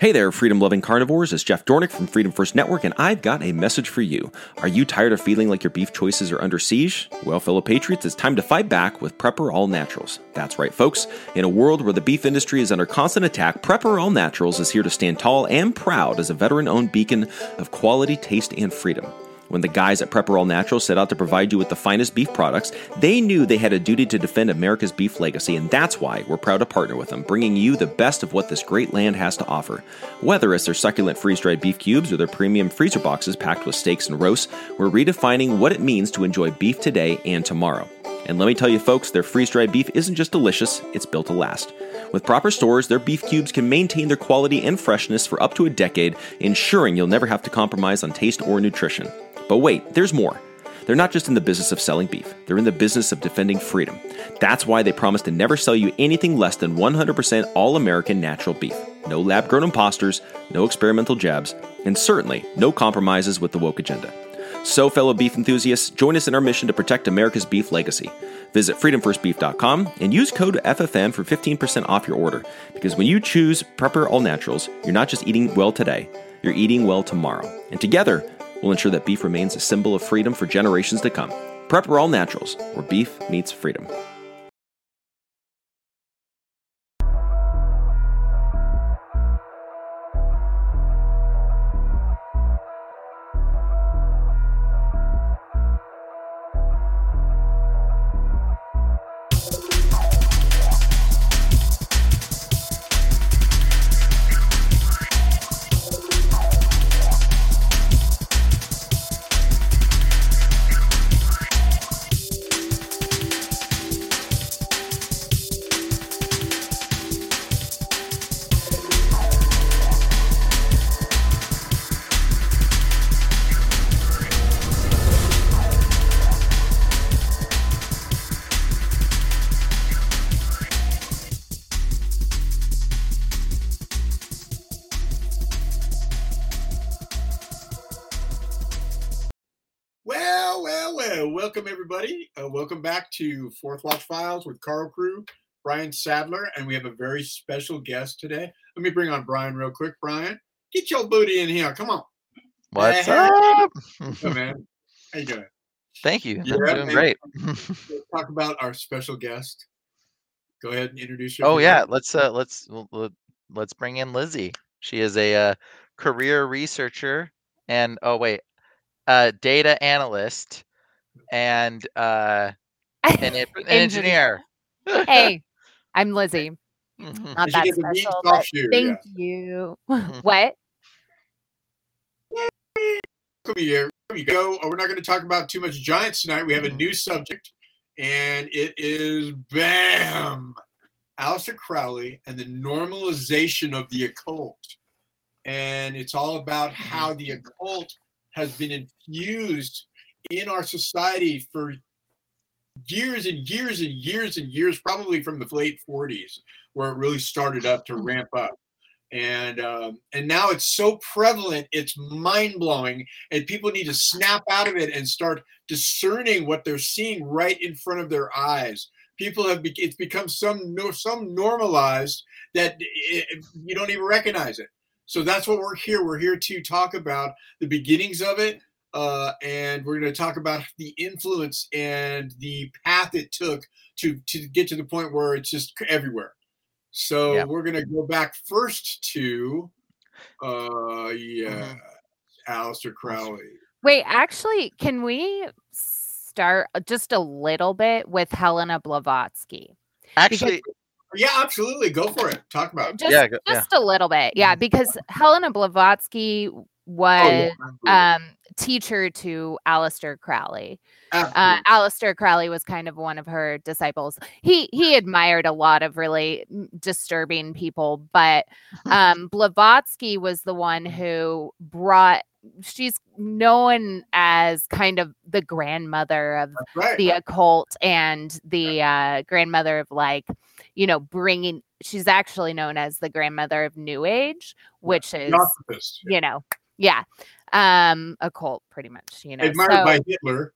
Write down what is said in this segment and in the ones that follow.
Hey there, freedom loving carnivores. It's Jeff Dornik from Freedom First Network, and I've got a message for you. Are you tired of feeling like your beef choices are under siege? Well, fellow patriots, it's time to fight back with Prepper All Naturals. That's right, folks. In a world where the beef industry is under constant attack, Prepper All Naturals is here to stand tall and proud as a veteran owned beacon of quality, taste, and freedom. When the guys at Prepper All Natural set out to provide you with the finest beef products, they knew they had a duty to defend America's beef legacy, and that's why we're proud to partner with them, bringing you the best of what this great land has to offer. Whether it's their succulent freeze dried beef cubes or their premium freezer boxes packed with steaks and roasts, we're redefining what it means to enjoy beef today and tomorrow. And let me tell you, folks, their freeze dried beef isn't just delicious, it's built to last. With proper stores, their beef cubes can maintain their quality and freshness for up to a decade, ensuring you'll never have to compromise on taste or nutrition. But wait, there's more. They're not just in the business of selling beef, they're in the business of defending freedom. That's why they promise to never sell you anything less than 100% all American natural beef. No lab grown imposters, no experimental jabs, and certainly no compromises with the woke agenda. So, fellow beef enthusiasts, join us in our mission to protect America's beef legacy. Visit freedomfirstbeef.com and use code FFN for 15% off your order. Because when you choose Prepper All Naturals, you're not just eating well today, you're eating well tomorrow. And together, will ensure that beef remains a symbol of freedom for generations to come. Prepper All Naturals, where beef meets freedom. Back to Fourth Watch Files with Carl Crew, Brian Sadler, and we have a very special guest today. Let me bring on Brian real quick. Brian, get your booty in here. Come on. What's Hey. up? Hey, man. How you doing? Thank you. I'm doing great. Let's talk about our special guest. Go ahead and introduce yourself. oh yourself. yeah, let's uh let's let's bring in Lizzie. She is a uh, career researcher and oh wait, uh data analyst and uh an, an engineer. hey, I'm Lizzie. Mhm. Not that gets a mean special, but shoe, thank you. Mhm. what? Come here. Here we go. Oh, we're not going to talk about too much giants tonight. We have a Mhm. new subject, and it is BAM! Aleister Crowley and the normalization of the occult. And it's all about how the occult has been infused in our society for years and years and years and years, probably from the late 40s, where it really started up to ramp up. And um, and now it's so prevalent, it's mind blowing, and people need to snap out of it and start discerning what they're seeing right in front of their eyes. People have be- it's become some no, some normalized that it, you don't even recognize it. So that's what we're here. We're here to talk about the beginnings of it, uh, and we're going to talk about the influence and the path it took to to get to the point where it's just everywhere. So Yeah. we're going to go back first to, uh, yeah, Mhm. Aleister Crowley. Wait, actually, can we start just a little bit with Helena Blavatsky? Actually, Yeah, absolutely. Go for it. Talk about it. Just, Yeah, go- yeah. a little bit. Yeah, because Helena Blavatsky Oh, was yeah, um teacher to Aleister Crowley. Uh, Absolutely. Aleister Crowley was kind of one of her disciples. He he admired a lot of really disturbing people, but um, Blavatsky was the one who brought. She's known as kind of the grandmother of right. the occult and the uh, grandmother of like, you know, bringing. She's actually known as the grandmother of New Age, which is you know, yeah, um, a cult, pretty much. You know, admired so by Hitler.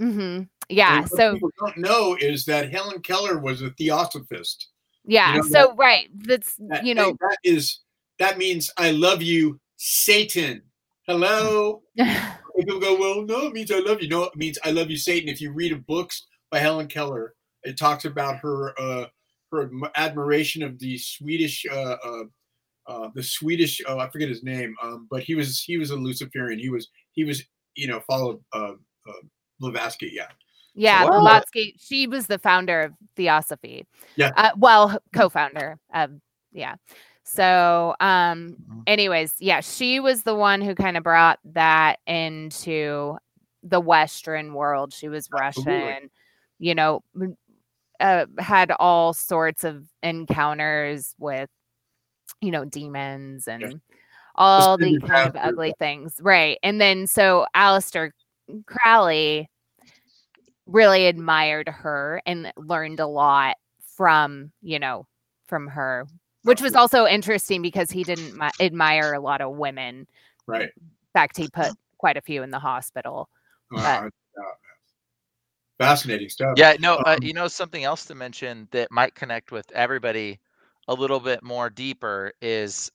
mhm, yeah, so people don't know is that Helen Keller was a theosophist. yeah, know so right, that's That you know, that is that means I love you, Satan. Hello. People go, well, no, it means I love you. No, it means I love you, Satan. If you read the books by Helen Keller, it talks about her uh, her admiration of the Swedish uh, uh, uh, the Swedish oh I forget his name um, but he was he was a Luciferian he was he was you know followed uh, uh, Blavatsky yeah yeah So- Blavatsky she was the founder of Theosophy Yeah. uh, well co-founder of yeah so um Mhm. anyways yeah she was the one who kind of brought that into the western world she was Absolutely. russian you know uh, had all sorts of encounters with you know demons and all the kind of Crawford, ugly things right and then so Aleister Crowley really admired her and learned a lot from you know from her which was also interesting because he didn't mi- admire a lot of women Right. in fact he put quite a few in the hospital Uh, yeah. fascinating stuff Yeah, no, uh, Um, you know something else to mention that might connect with everybody a little bit more deeper is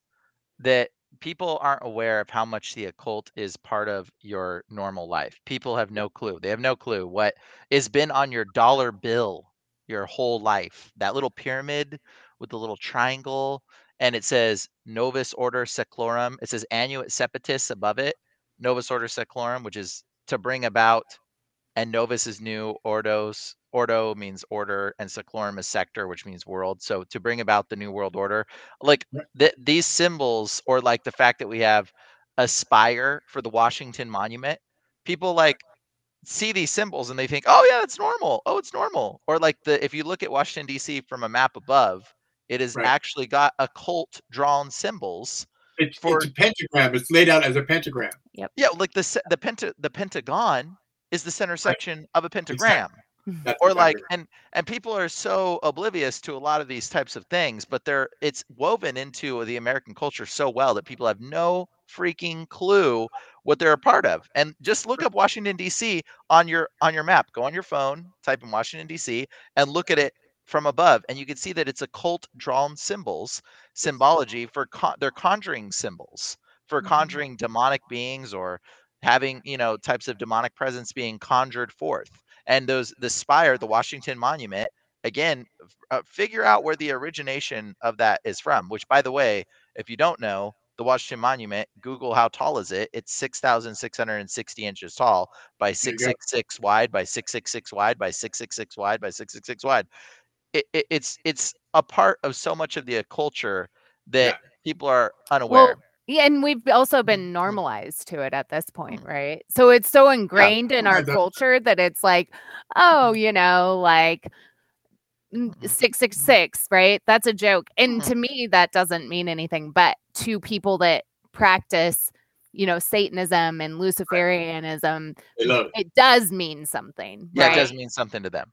that people aren't aware of how much the occult is part of your normal life. People have mm. no clue. They have no clue what has been on your dollar bill your whole life. That little pyramid with the little triangle and it says Novus Order Seclorum. It says Annuit Coeptis above it. Novus Order Seclorum, which is to bring about and Novus is new. Ordos Ordo means order, and Seclorum is sector, which means world. So to bring about the new world order, like th- these symbols, or like the fact that we have a spire for the Washington Monument, people like see these symbols and they think, oh yeah, it's normal. Oh, it's normal. Or like the if you look at Washington D.C. from a map above, it has Right. actually got occult drawn symbols. it's, for- it's a pentagram it's laid out as a pentagram Yep. Yeah, like the the penta the pentagon is the center section of a pentagram. That's or like and and people are so oblivious to a lot of these types of things but they're it's woven into the american culture so well that people have no freaking clue what they're a part of. And just look up washington d.c on your on your map. Go on your phone type in washington d.c and look at it from above and you can see that it's occult drawn symbols symbology for con- they're conjuring symbols for Mhm. conjuring demonic beings or having you know types of demonic presence being conjured forth. And those the spire the washington monument again uh, figure out where the origination of that is from which by the way if you don't know the washington monument google how tall is it? It's 6660 inches tall by There 666 wide by 666 wide by 666 wide by 666 wide. It, it, it's it's a part of so much of the culture that people are unaware Yeah, and we've also been normalized to it at this point, right? So it's so ingrained in our culture that it's like, oh, you know, like mm, Mhm. 666, right? That's a joke. And to me, that doesn't mean anything, but to people that practice, you know, Satanism and Luciferianism, it it does mean something. yeah right? it does mean something to them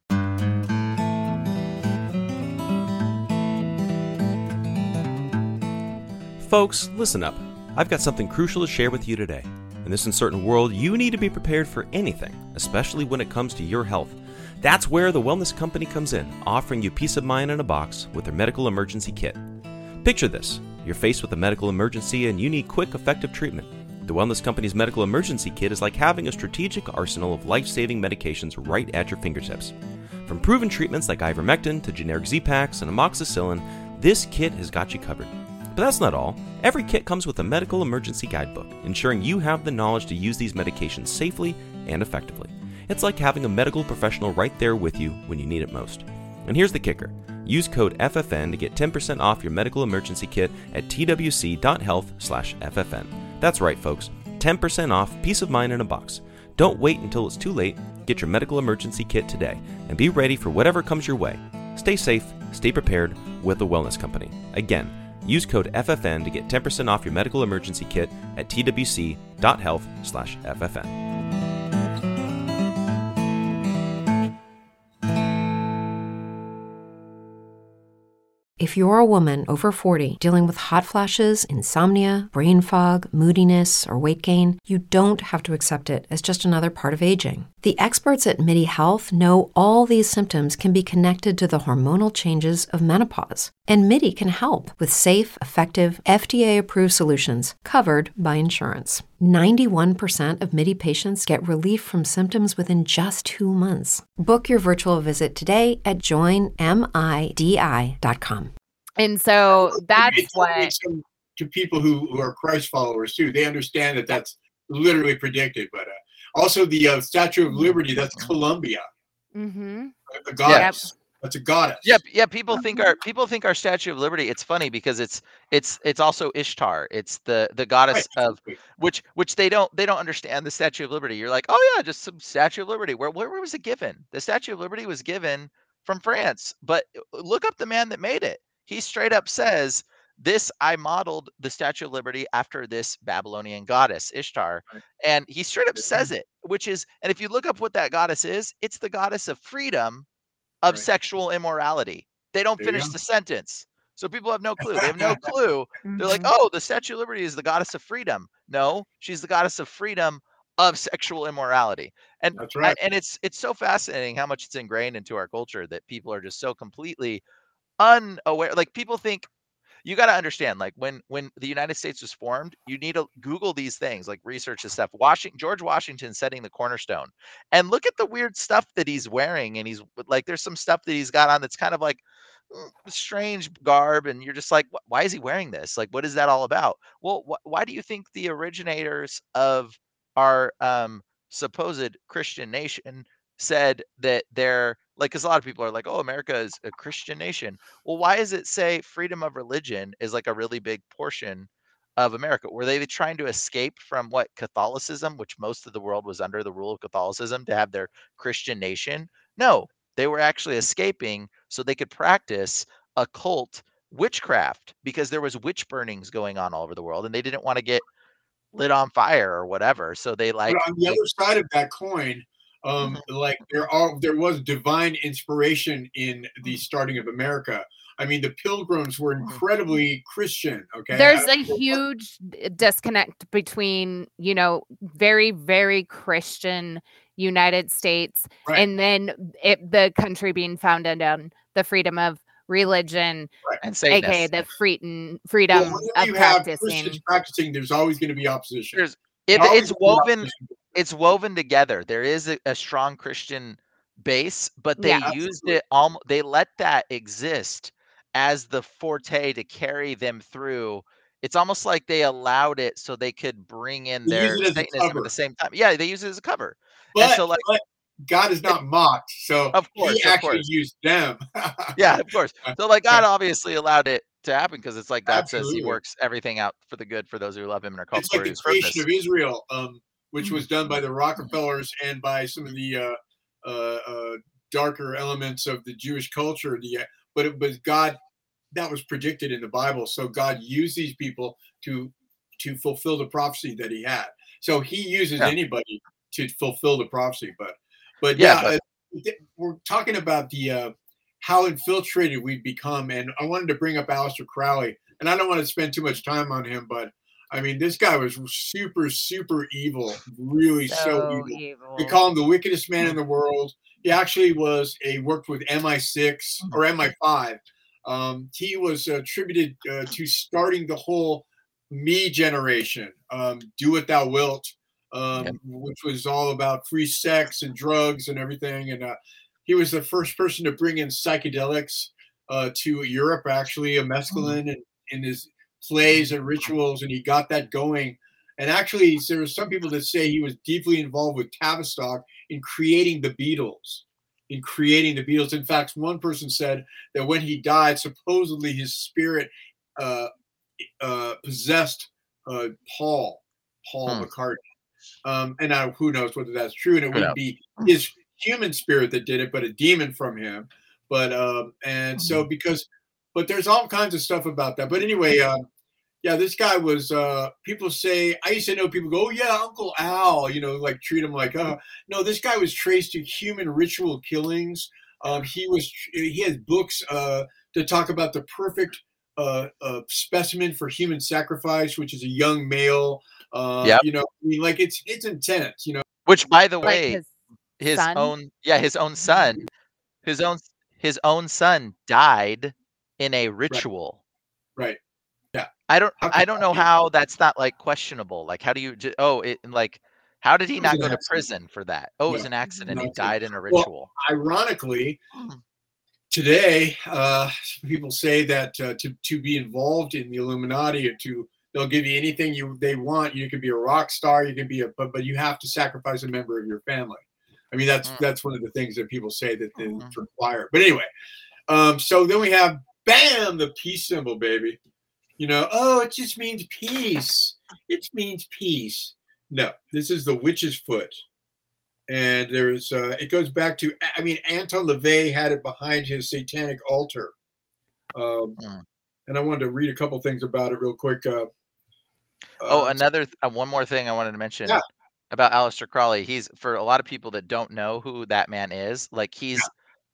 Folks, listen up. I've got something crucial to share with you today. In this uncertain world, you need to be prepared for anything, especially when it comes to your health. That's where the Wellness Company comes in, offering you peace of mind in a box with their medical emergency kit. Picture this you're faced with a medical emergency and you need quick, effective treatment. The Wellness Company's medical emergency kit is like having a strategic arsenal of life saving medications right at your fingertips. From proven treatments like ivermectin to generic Z-Paks and amoxicillin, this kit has got you covered. But that's not all. Every kit comes with a medical emergency guidebook, ensuring you have the knowledge to use these medications safely and effectively. It's like having a medical professional right there with you when you need it most. And here's the kicker use code FFN to get 10% off your medical emergency kit at twc.health/ffn. That's right, folks. 10% off, peace of mind in a box. Don't wait until it's too late. Get your medical emergency kit today and be ready for whatever comes your way. Stay safe, stay prepared with the Wellness Company. Again, use code FFN to get 10% off your medical emergency kit at twc.health/ffn. If you're a woman over 40 dealing with hot flashes, insomnia, brain fog, moodiness, or weight gain, you don't have to accept it as just another part of aging. The experts at MIDI Health know all these symptoms can be connected to the hormonal changes of menopause, and MIDI can help with safe, effective, FDA approved solutions covered by insurance. 91% of MIDI patients get relief from symptoms within just two months. Book your virtual visit today at joinmidi.com. And so that's what to people who, who are Christ followers too. They understand that that's literally predicted. But uh, also the uh, Statue of Liberty, that's Columbia, Mm-hmm. a- a goddess. That's a goddess. Yeah, yeah. People think our people think our Statue of Liberty. It's funny because it's it's it's also Ishtar. It's the the goddess Right. of which which they don't they don't understand the Statue of Liberty. You're like, oh yeah, just some Statue of Liberty. Where where, where was it given? The Statue of Liberty was given from France. But uh, look up the man that made it. He straight up says, "This I modeled the Statue of Liberty after this Babylonian goddess Ishtar," and he straight up says it. Which is, and if you look up what that goddess is, it's the goddess of freedom of Right. sexual immorality. They don't There finish the sentence. So people have no clue. They have no clue. They're like, Mhm. oh, the Statue of Liberty is the goddess of freedom. No, she's the goddess of freedom of sexual immorality. And That's right. and it's it's so fascinating how much it's ingrained into our culture that people are just so completely unaware. Like people think you got to understand like when when the united states was formed you need to google these things like research this stuff. Washington george washington setting the cornerstone. And look at the weird stuff that he's wearing and he's like there's some stuff that he's got on that's kind of like mm, strange garb and you're just like why is he wearing this? Like what is that all about? Well wh- why do you think the originators of our um supposed christian nation said that they're like because a lot of people are like oh america is a christian nation well, why does it say freedom of religion is like a really big portion of America? Were they trying to escape from what Catholicism, which most of the world was under the rule of Catholicism, to have their Christian nation? No, they were actually escaping so they could practice occult witchcraft because there was witch burnings going on all over the world and they didn't want to get lit on fire or whatever. So they like but on the they- other side of that coin, um, uh-huh. like there are there was divine inspiration in the mm-hmm. starting of America. I mean, the Pilgrims were mm-hmm. incredibly Christian. Okay, There's a don't what- huge disconnect between, you know, very, very Christian United States Right. and then it, the country being founded on the freedom of religion, and aka Satanists. the freedom freedom whenever of you practicing. Christians practicing, there's always going to be opposition. There's it, it's woven opposition. It's woven together. There is a, a strong Christian base, but they Yeah. used Absolutely. it almost they let that exist as the forte to carry them through. It's almost like they allowed it so they could bring in They their it as a Satanism at the same time. Yeah, they use it as a cover. But, so, like- but God is not mocked, so Of course, He of actually course. used them. Yeah, of course. So like God obviously allowed it to happen because it's like God says he works everything out for the good for those who love him and are called it's like the to purpose. of Israel, um, which was done by the Rockefellers and by some of the uh, uh, uh, darker elements of the Jewish culture. The but it was God that was predicted in the Bible. So God used these people to to fulfill the prophecy that He had. So He uses Yeah. anybody to fulfill the prophecy. But but Yeah, yeah, but- uh, we're talking about the uh, how infiltrated we've become, and I wanted to bring up Aleister Crowley, and I don't want to spend too much time on him, but I mean, this guy was super, super evil, really so, so evil. evil. We call him the wickedest man in the world. He actually was a worked with MI6 or MI5. Um, he was attributed uh, to starting the whole me generation, um, do what thou wilt, um, Yep. which was all about free sex and drugs and everything. And uh, he was the first person to bring in psychedelics uh, to Europe, actually, a mescaline and in his plays and rituals, and he got that going. And actually, there are some people that say he was deeply involved with Tavistock in creating the Beatles. In creating the Beatles. In fact, one person said that when he died, supposedly his spirit uh, uh, possessed uh, Paul, Paul Hmm. McCartney. Um, and now who knows whether that's true? And it wouldn't be his human spirit that did it, but a demon from him. But um, and so because, but there's all kinds of stuff about that. But anyway, um, yeah, this guy was. Uh, people say I used to know people go, oh yeah, Uncle Al, you know, like treat him like, uh, no, this guy was traced to human ritual killings. Um, he was. He has books uh, to talk about the perfect uh, uh, specimen for human sacrifice, which is a young male. Uh, Yep. You know, I mean, like it's it's intense. You know. Which by the like way, his his own yeah his own son his own his own son died in a ritual Right. Yeah. I don't i don't know how that's not like questionable like how do you oh it like how did he not go to accident. prison for that oh it was an accident he died in a Well, ritual Ironically, Mm. today uh, people say that uh, to to be involved in the Illuminati or to they'll give you anything you they want. You could be a rock star, you can be a but but you have to sacrifice a member of your family. I mean that's Mm. that's one of the things that people say that they Mhm. require. But anyway, um, so then we have bam the peace symbol, baby. You know, oh, it just means peace. It means peace. No, this is the witch's foot and there's uh, it goes back to I mean Anton LaVey had it behind his satanic altar, um, Mm. and I wanted to read a couple things about it real quick. Uh, Oh, uh, another th- uh, one more thing I wanted to mention Yeah. about Aleister Crowley. He's for a lot of people that don't know who that man is. Like he's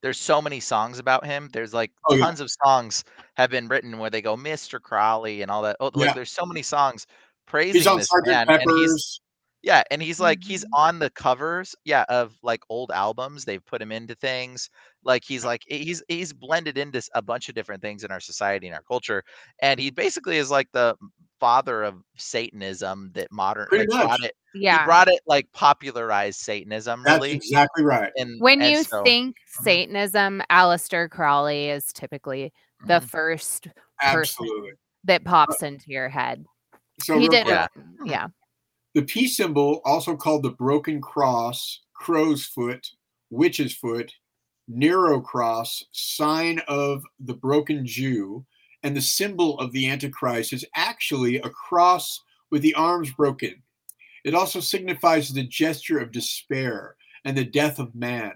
there's so many songs about him. There's like Oh, yeah. tons of songs have been written where they go Mr. Crowley and all that. Oh, Yeah. like there's so many songs praising this Sergeant man, and he's yeah, and he's like he's Mhm. on the covers, yeah, of like old albums. They've put him into things. Like he's like he's he's blended into a bunch of different things in our society and our culture, and he basically is like the father of Satanism that modern like, brought it. Yeah. He brought it like popularized Satanism That's really. exactly right. And when and you so- think Mhm. Satanism, Aleister Crowley is typically the Mhm. first Absolutely. that pops into your head. So he did, quick, Yeah. yeah. the peace symbol, also called the broken cross, crow's foot, witch's foot, Nero cross, sign of the broken Jew, and the symbol of the Antichrist is actually a cross with the arms broken. It also signifies the gesture of despair and the death of man.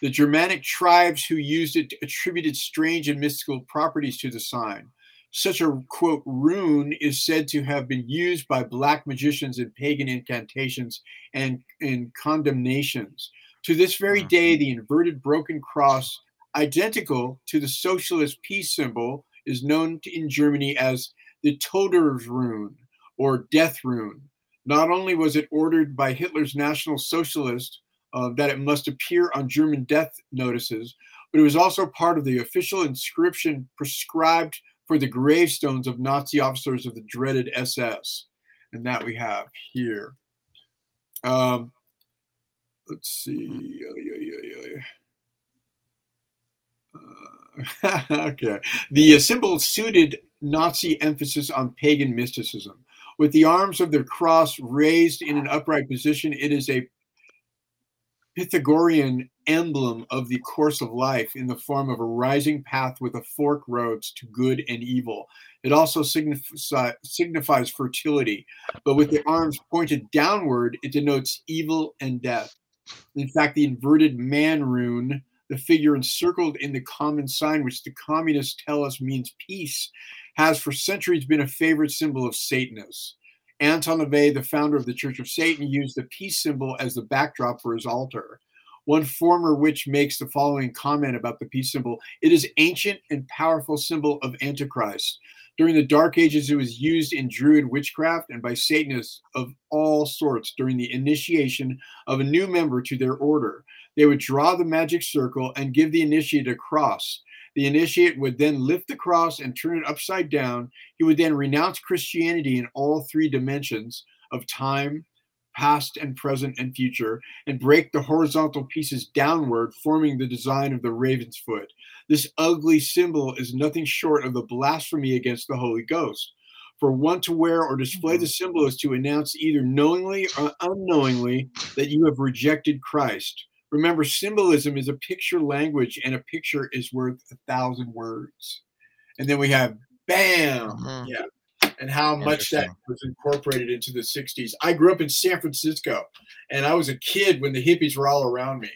The Germanic tribes who used it attributed strange and mystical properties to the sign. Such a quote rune is said to have been used by black magicians in pagan incantations and in condemnations. To this very Mhm. day, the inverted broken cross, identical to the socialist peace symbol, is known in Germany as the Toder's rune or death rune. Not only was it ordered by Hitler's National Socialist uh, that it must appear on German death notices, but it was also part of the official inscription prescribed for the gravestones of Nazi officers of the dreaded SS. And that we have here. Um, let's see. Uh, okay. The symbol suited Nazi emphasis on pagan mysticism. With the arms of the cross raised in an upright position, it is a Pythagorean emblem of the course of life in the form of a rising path with a fork roads to good and evil. It also signifi- signifies fertility, but with the arms pointed downward, it denotes evil and death. In fact, the inverted man rune, the figure encircled in the common sign, which the communists tell us means peace, has for centuries been a favorite symbol of Satanists. Anton LaVey, the founder of the Church of Satan, used the peace symbol as the backdrop for his altar. One former witch makes the following comment about the peace symbol It is ancient and powerful symbol of Antichrist. During the Dark Ages, it was used in Druid witchcraft and by Satanists of all sorts during the initiation of a new member to their order. They would draw the magic circle and give the initiate a cross. The initiate would then lift the cross and turn it upside down. He would then renounce Christianity in all three dimensions of time, past and present and future, and break the horizontal pieces downward, forming the design of the raven's foot. This ugly symbol is nothing short of the blasphemy against the Holy Ghost. For one to wear or display the symbol is to announce either knowingly or unknowingly that you have rejected Christ. Remember, symbolism is a picture language, and a picture is worth a thousand words. And then we have bam, Mhm. yeah, and how much that was incorporated into the 60s. I grew up in San Francisco, and I was a kid when the hippies were all around me,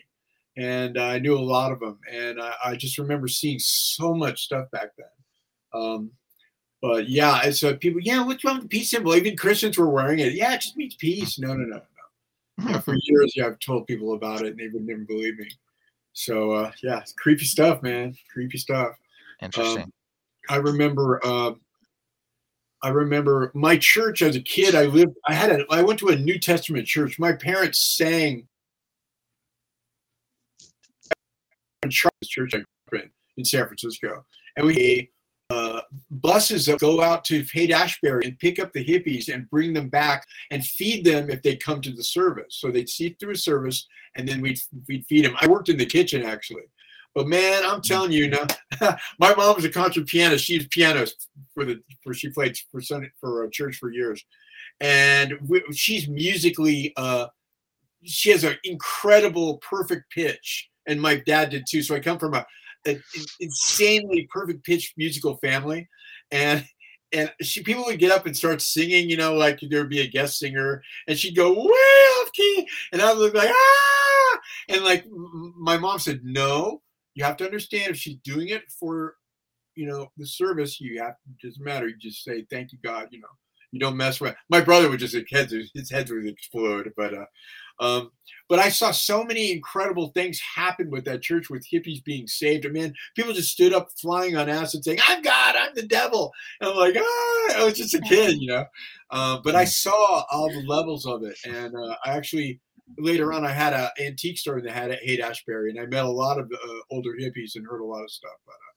and I knew a lot of them. And I, I just remember seeing so much stuff back then. Um, but yeah, and so people, yeah, what's wrong with the peace symbol? Even Christians were wearing it. Yeah, it just means peace. No, no, no, no. Yeah, for years, yeah, I've told people about it, and they would never believe me. So uh, yeah, it's creepy stuff, man. Creepy stuff. Interesting. I remember uh, I remember my church as a kid. I lived I had a I went to a New Testament church. My parents sang Church in San Francisco, and we uh, buses that go out to Haight Ashbury and pick up the hippies and bring them back and feed them if they come to the service. So they'd see through a service and then we'd, we'd feed them. I worked in the kitchen actually. But man, I'm telling you now, my mom was a concert pianist. She's pianist for the for she played for Sunday for a church for years, and we, she's musically uh, she has an incredible perfect pitch, and my dad did too. So I come from a an insanely perfect pitch musical family, and and she people would get up and start singing, you know, like there'd be a guest singer, and she'd go way off key, and I would be like ah, and like my mom said, no, you have to understand if she's doing it for, you know, the service, you have it doesn't matter, you just say thank you God, you know, you don't mess with. My brother would just his head his head would explode, but uh, um, but I saw so many incredible things happen with that church with hippies being saved. I mean, people just stood up flying on acid saying, I'm God, I'm the devil. And I'm like, ah, I was just a kid, you know. Uh, but I saw all the levels of it. And uh, I actually, later on, I had an antique store that had at Haight Ashbury, and I met a lot of uh, older hippies and heard a lot of stuff. But, uh,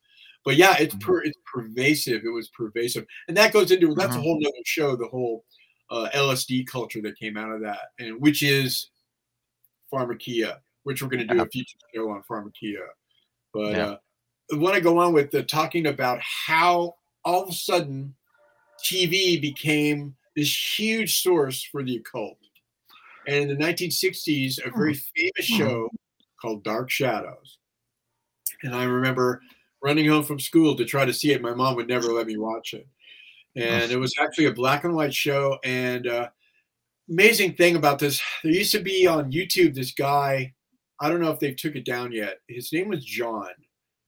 but yeah, it's per, it's pervasive. It was pervasive, and that goes into that's a whole nother show. The whole uh, LSD culture that came out of that, and which is pharmakeia, which we're going to do a future show on pharmakeia. But yeah. uh, I want to go on with the talking about how all of a sudden TV became this huge source for the occult. And in the 1960s, a very hmm. famous show called Dark Shadows. And I remember running home from school to try to see it. My mom would never let me watch it. And it was actually a black and white show. And uh, amazing thing about this, there used to be on YouTube this guy. I don't know if they took it down yet. His name was John,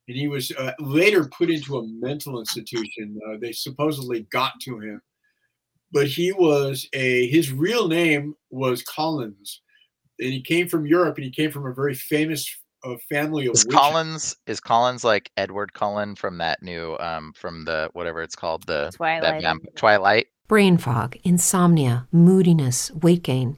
and he was uh, later put into a mental institution. Uh, they supposedly got to him, but he was a his real name was Collins, and he came from Europe, and he came from a very famous uh, family of is witches. Collins is Collins like Edward Cullen from that new um from the whatever it's called the Twilight that, Twilight brain fog, insomnia, moodiness, weight gain.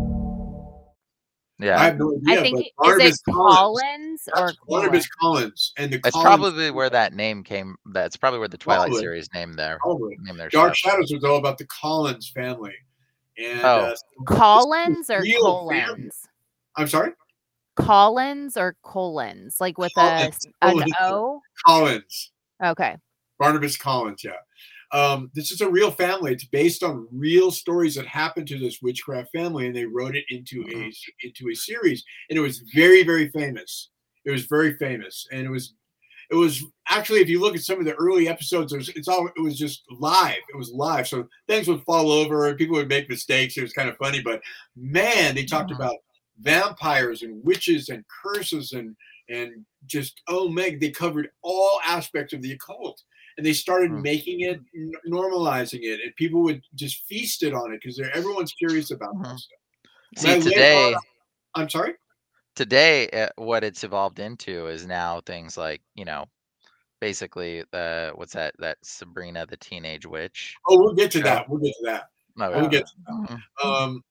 Yeah, I have no idea. I think is it Collins, or Barnabas Collins, and the that's Collins, probably where that name came. That's probably where the Twilight Probably. series name there. Probably. named their Dark show. Shadows was all about the Collins family. And Oh. uh, Collins or real family. Collins? I'm sorry, Collins or Collins, like with Collins. a an Collins. O. Collins, Okay. Barnabas Collins. Yeah, um, this is a real family. It's based on real stories that happened to this witchcraft family, and they wrote it into Mm-hmm. a into a series, and it was very very famous. It was very famous, and it was it was actually if you look at some of the early episodes, it was, it's all it was just live. It was live, so things would fall over and people would make mistakes. It was kind of funny, but man, they talked about vampires and witches and curses and and just oh meg, they covered all aspects of the occult. And they started Hmm. making it, n- normalizing it, and people would just feast it on it because everyone's curious about that stuff. See today, on- I'm sorry. today, uh, what it's evolved into is now things like you know, basically uh what's that that Sabrina the Teenage Witch. Oh, we'll get to that. We'll get to that. Oh, We'll yeah. get to that. Mhm. Um,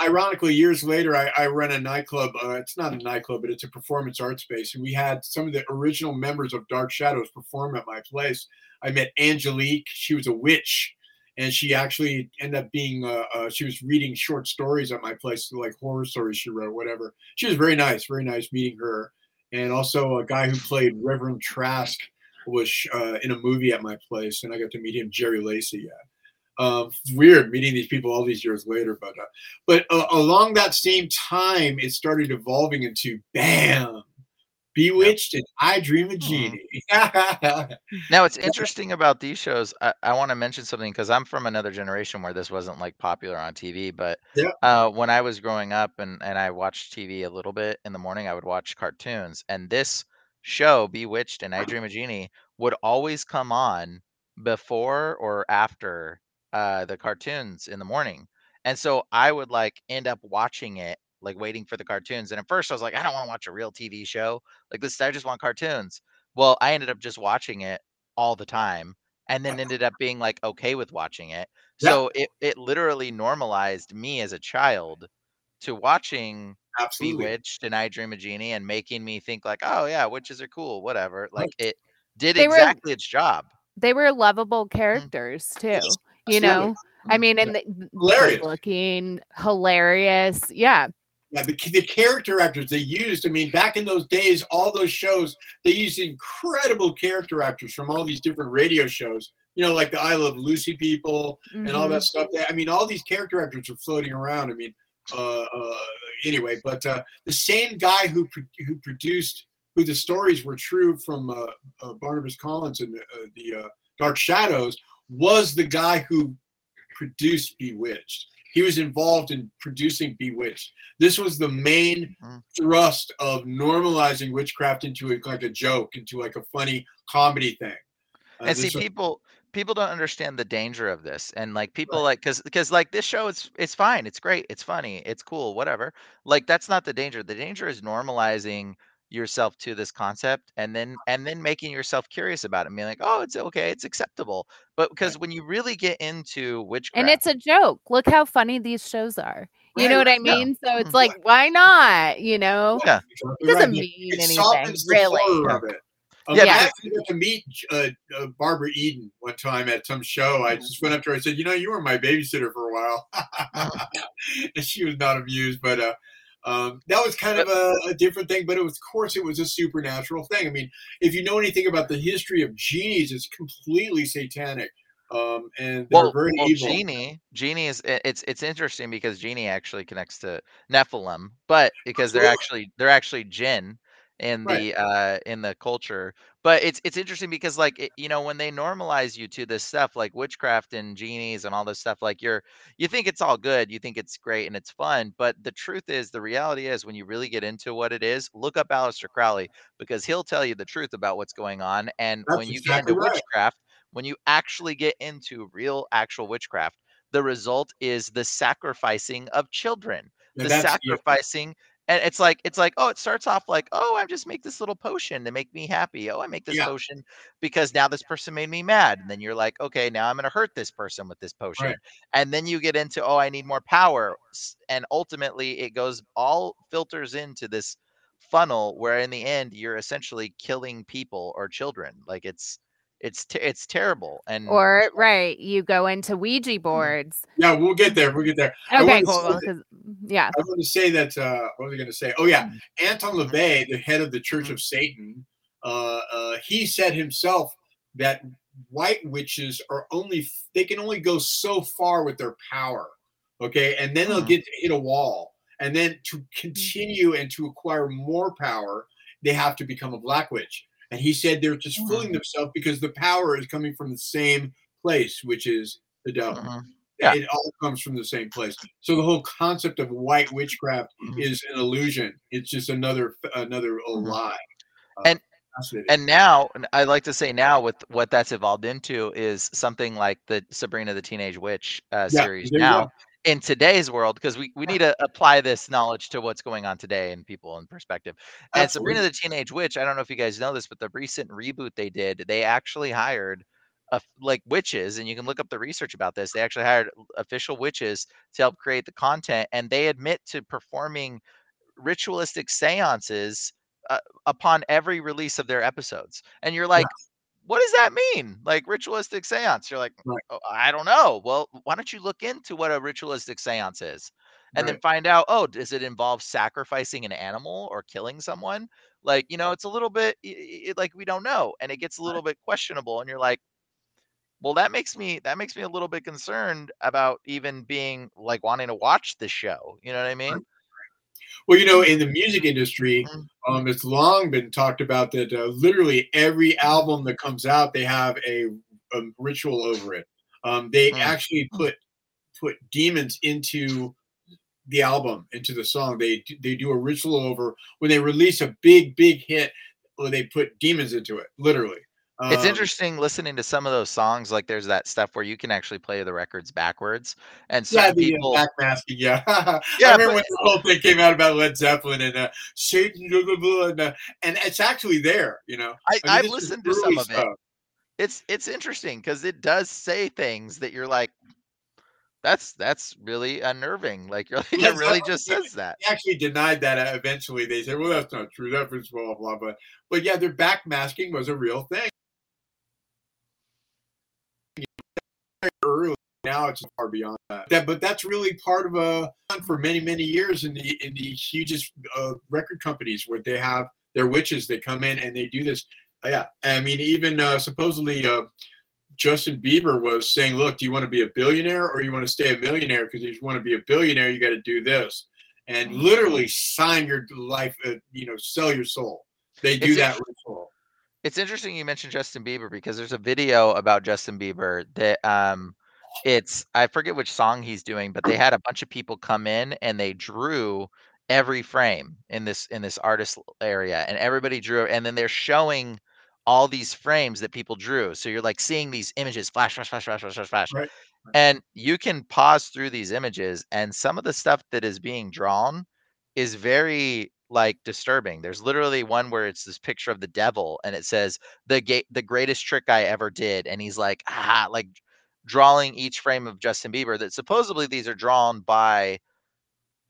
ironically, years later, I, I run a nightclub. Uh, it's not a nightclub, but it's a performance art space. And we had some of the original members of Dark Shadows perform at my place. I met Angelique. She was a witch. And she actually ended up being, uh, uh, she was reading short stories at my place, like horror stories she wrote, whatever. She was very nice, very nice meeting her. And also a guy who played Reverend Trask was uh, in a movie at my place. And I got to meet him, Jerry Lacy. Yeah. Um, it's weird meeting these people all these years later, but uh, but uh, along that same time, it started evolving into bam, Bewitched and I Dream of Jeannie. Now, it's interesting about these shows, I, I want to mention something because I'm from another generation where this wasn't like popular on TV. But Yeah. uh, when I was growing up and, and I watched TV a little bit in the morning, I would watch cartoons. And this show, Bewitched and I Dream of Jeannie, would always come on before or after uh, the cartoons in the morning. And so I would like end up watching it, like waiting for the cartoons. And at first I was like, I don't want to watch a real TV show. Like this, I just want cartoons. Well, I ended up just watching it all the time and then ended up being like okay with watching it. Yeah. So it it literally normalized me as a child to watching Absolutely. Bewitched and I Dream a Jeannie and making me think like, oh yeah, witches are cool, whatever. Like it did They were- exactly its job. They were lovable characters too. You know, I mean, and the, Hilarious. looking, hilarious. Yeah. Yeah, the, the character actors they used. I mean, back in those days, all those shows they used incredible character actors from all these different radio shows. You know, like the I Love Lucy people and all that stuff. I mean, all these character actors are floating around. I mean, uh, uh, anyway, but uh, the same guy who pro- who produced, who the stories were true from uh, uh, Barnabas Collins and uh, the uh, Dark Shadows, was the guy who produced Bewitched. He was involved in producing Bewitched. This was the main Mhm. thrust of normalizing witchcraft into a, like a joke, into like a funny comedy thing. Uh, and see was- people people don't understand the danger of this and like people like because because like this show it's it's fine it's great it's funny it's cool whatever like that's not the danger the danger is normalizing yourself to this concept and then and then making yourself curious about it and being like oh it's okay it's acceptable but because when you really get into witchcraft And it's a joke. Look how funny these shows are. You Right, know what I right, yeah. mean? So it's Mhm. like, why not? You know, Yeah. It doesn't right. mean it anything really. horror. Um, Yeah, I actually got to meet uh, uh, Barbara Eden one time at some show. I just went up to her. I said, "You know, you were my babysitter for a while," and she was not amused. But uh, um, that was kind of a, a different thing. But it was, of course, it was a supernatural thing. I mean, if you know anything about the history of genies, it's completely satanic, um, and they're well, very well evil. genie genie is it's it's interesting because genie actually connects to nephilim but because they're actually they're actually jinn in Right. the uh in the culture but it's it's interesting because like it, you know when they normalize you to this stuff like witchcraft and genies and all this stuff like you're you think it's all good you think it's great and it's fun but the truth is the reality is when you really get into what it is look up Aleister Crowley because he'll tell you the truth about what's going on and That's when you exactly get into right. witchcraft when you actually get into real actual witchcraft the result is the sacrificing of children the sacrificing and it's like it's like oh it starts off like oh i just make this little potion to make me happy. Oh i make this Yeah. potion because now this person made me mad and then you're like okay now i'm going to hurt this person with this potion. Right. and then you get into oh i need more power. And ultimately it goes all filters into this funnel where in the end you're essentially killing people or children. Like it's it's te- it's terrible and Or right, you go into Ouija boards. yeah, we'll get there. We'll get there. Okay, cool. that- yeah. I want to say that. Uh, what was I going to say? Oh yeah, Anton Mm-hmm. LaVey, the head of the Church of Satan, uh, uh, he said himself that white witches are only they can only go so far with their power, okay, and then they'll get to hit a wall, and then to continue and to acquire more power, they have to become a black witch. And he said they're just fooling themselves because the power is coming from the same place, which is the devil. Mhm. Yeah. It all comes from the same place. So the whole concept of white witchcraft Mhm. is an illusion. It's just another another Mhm. lie. Uh, And- And now, and I like to say now, with what that's evolved into, is something like the Sabrina the Teenage Witch uh, Yeah, series now. In today's world because we, we need to apply this knowledge to what's going on today and people in perspective. And Absolutely. Sabrina the Teenage Witch, I don't know if you guys know this, but the recent reboot they did, they actually hired a like witches, and you can look up the research about this. They actually hired official witches to help create the content, and they admit to performing ritualistic seances uh, upon every release of their episodes. And you're like, what does that mean? Like ritualistic seance? You're like, mm, Right. "Oh, I don't know. Well, why don't you look into what a ritualistic seance is? And then find out, oh, does it involve sacrificing an animal or killing someone? Like, you know, it's a little bit i- i- like we don't know, and it gets a little bit questionable. And you're like, well, that makes me that makes me a little bit concerned about even being like wanting to watch the show. You know what I mean? Well, you know, in the music industry, Mhm. um, it's long been talked about that uh, literally every album that comes out, they have a, a ritual over it. Um, they actually put put demons into the album, into the song. They they do a ritual over when they release a big big hit. Well, they put demons into it, literally. It's Um, interesting listening to some of those songs. Like, there's that stuff where you can actually play the records backwards, and Yeah, the people. uh, backmasking. Yeah, Yeah, I remember but- when the whole thing came out about Led Zeppelin and uh, Satan, blah, blah, blah, and, uh, and it's actually there. You know, I, I've this listened to some early of it. It's it's interesting because it does say things that you're like, that's that's really unnerving. Like, you're, Led it really just says that. They actually denied that. Uh, eventually, they said, "Well, that's not true. That was blah blah blah." But yeah, their backmasking was a real thing. Early now, it's far beyond that. that. But that's really part of a for many many years in the in the hugest uh, record companies where they have their witches. They come in and they do this. Uh, yeah, I mean, even uh, supposedly. Uh, Justin Bieber was saying, "Look, do you want to be a billionaire or you want to stay a millionaire? Because if you want to be a billionaire, you got to do this." And literally sign your life, uh, you know, sell your soul. They do It's that ritual. It's interesting you mentioned Justin Bieber because there's a video about Justin Bieber that um it's I forget which song he's doing, but they had a bunch of people come in and they drew every frame in this in this artist area and everybody drew and then they're showing all these frames that people drew. So you're like seeing these images flash flash flash flash flash flash flash. Right. And you can pause through these images and some of the stuff that is being drawn is very like disturbing. There's literally one where it's this picture of the devil and it says the ga- the greatest trick I ever did and he's like ah like drawing each frame of Justin Bieber that supposedly these are drawn by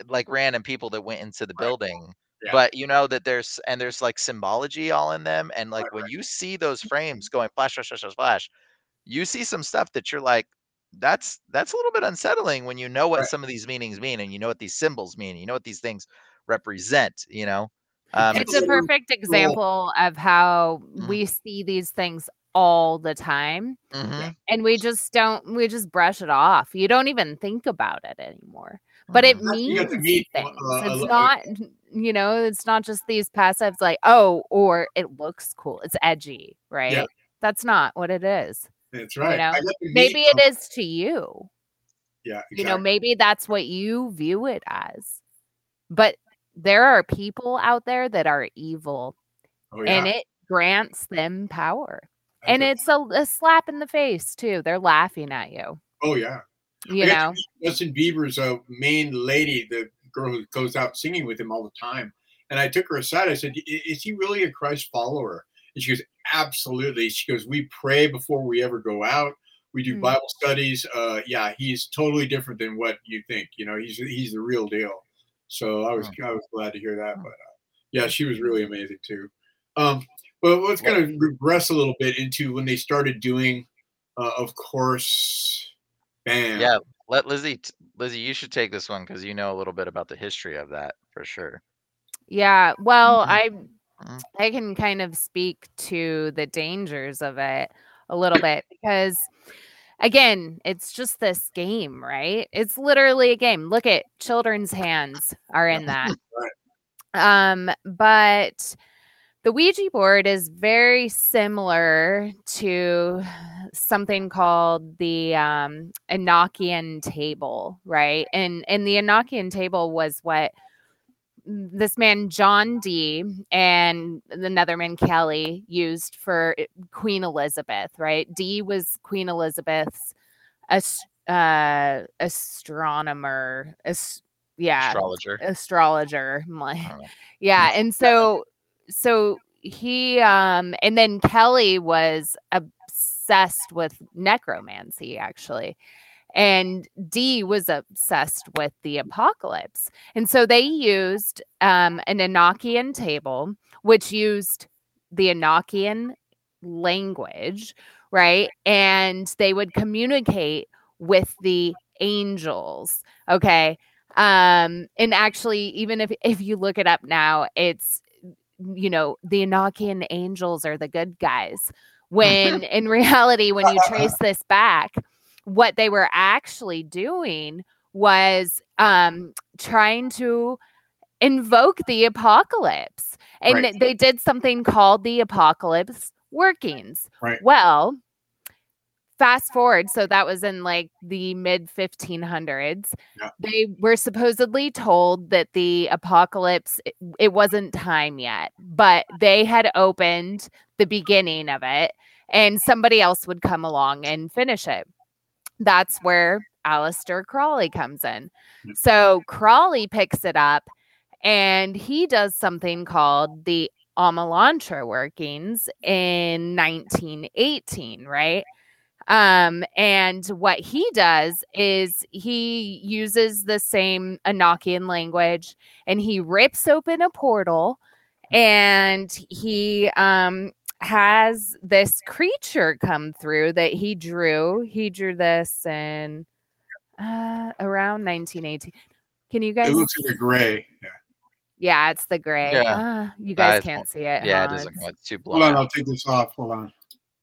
like random people that went into the Right. building. Yeah. But you know that there's and there's like symbology all in them and like Right, when right. you see those frames going flash flash flash flash flash you see some stuff that you're like that's that's a little bit unsettling when you know what Right. some of these meanings mean and you know what these symbols mean you know what these things represent you know um it's a perfect example of how Mm. we see these things all the time mhm, and we just don't we just brush it off you don't even think about it anymore but it mhm. You got means to meet uh, things a- it's not you know it's not just these passives like oh or it looks cool it's edgy right that's not what it is That's right. know, I got to meet, maybe um, it is to you Yeah, you know maybe that's what you view it as but there are people out there that are evil Oh, yeah. and it grants them power That's and it's a, a slap in the face too they're laughing at you oh yeah. you know Justin Bieber's a main lady, the girl who goes out singing with him all the time. And I took her aside. I said, "Is he really a Christ follower?" And she goes, "Absolutely." She goes, "We pray before we ever go out. We do Mm. Bible studies. Uh, yeah, he's totally different than what you think. You know, he's he's the real deal." So I was I was glad to hear that. But uh, yeah, she was really amazing too. Um, but let's kind of regress a little bit into when they started doing, uh, of course, bam. yeah let lizzie t- lizzie you should take this one because you know a little bit about the history of that for sure yeah well Mhm. i Mhm. i can kind of speak to the dangers of it a little bit because again it's just this game right it's literally a game look at children's hands are in that um but the Ouija board is very similar to something called the um, Enochian table, right? And and the Enochian table was what this man John Dee and another man Kelly used for Queen Elizabeth, right? D was Queen Elizabeth's as- uh astronomer as, yeah Astrologer. astrologer like, I don't know. yeah and so so he um and then kelly was obsessed with necromancy actually and Dee was obsessed with the apocalypse. And so they used um, an Enochian table, which used the Enochian language, right? And they would communicate with the angels. Okay. Um, and actually, even if if you look it up now, it's you know, the Enochian angels are the good guys. When in reality, when you trace this back, what they were actually doing was um trying to invoke the apocalypse and Right. they did something called the apocalypse workings Right. well fast forward so that was in like the mid 1500s Yeah. they were supposedly told that the apocalypse it, it wasn't time yet but they had opened the beginning of it and somebody else would come along and finish it that's where Aleister Crowley comes in. So Crawley picks it up and he does something called the Amalantrah workings in 1918, right? Um, and what he does is he uses the same Enochian language and he rips open a portal and he um has this creature come through that he drew. He drew this in uh, around 1918. Can you guys? It looks like a gray. Yeah. yeah, it's the gray. Yeah. Ah, you guys it's- can't see it. Yeah, it huh? doesn't. It's- It's too Hold on. I'll take this off. Hold on.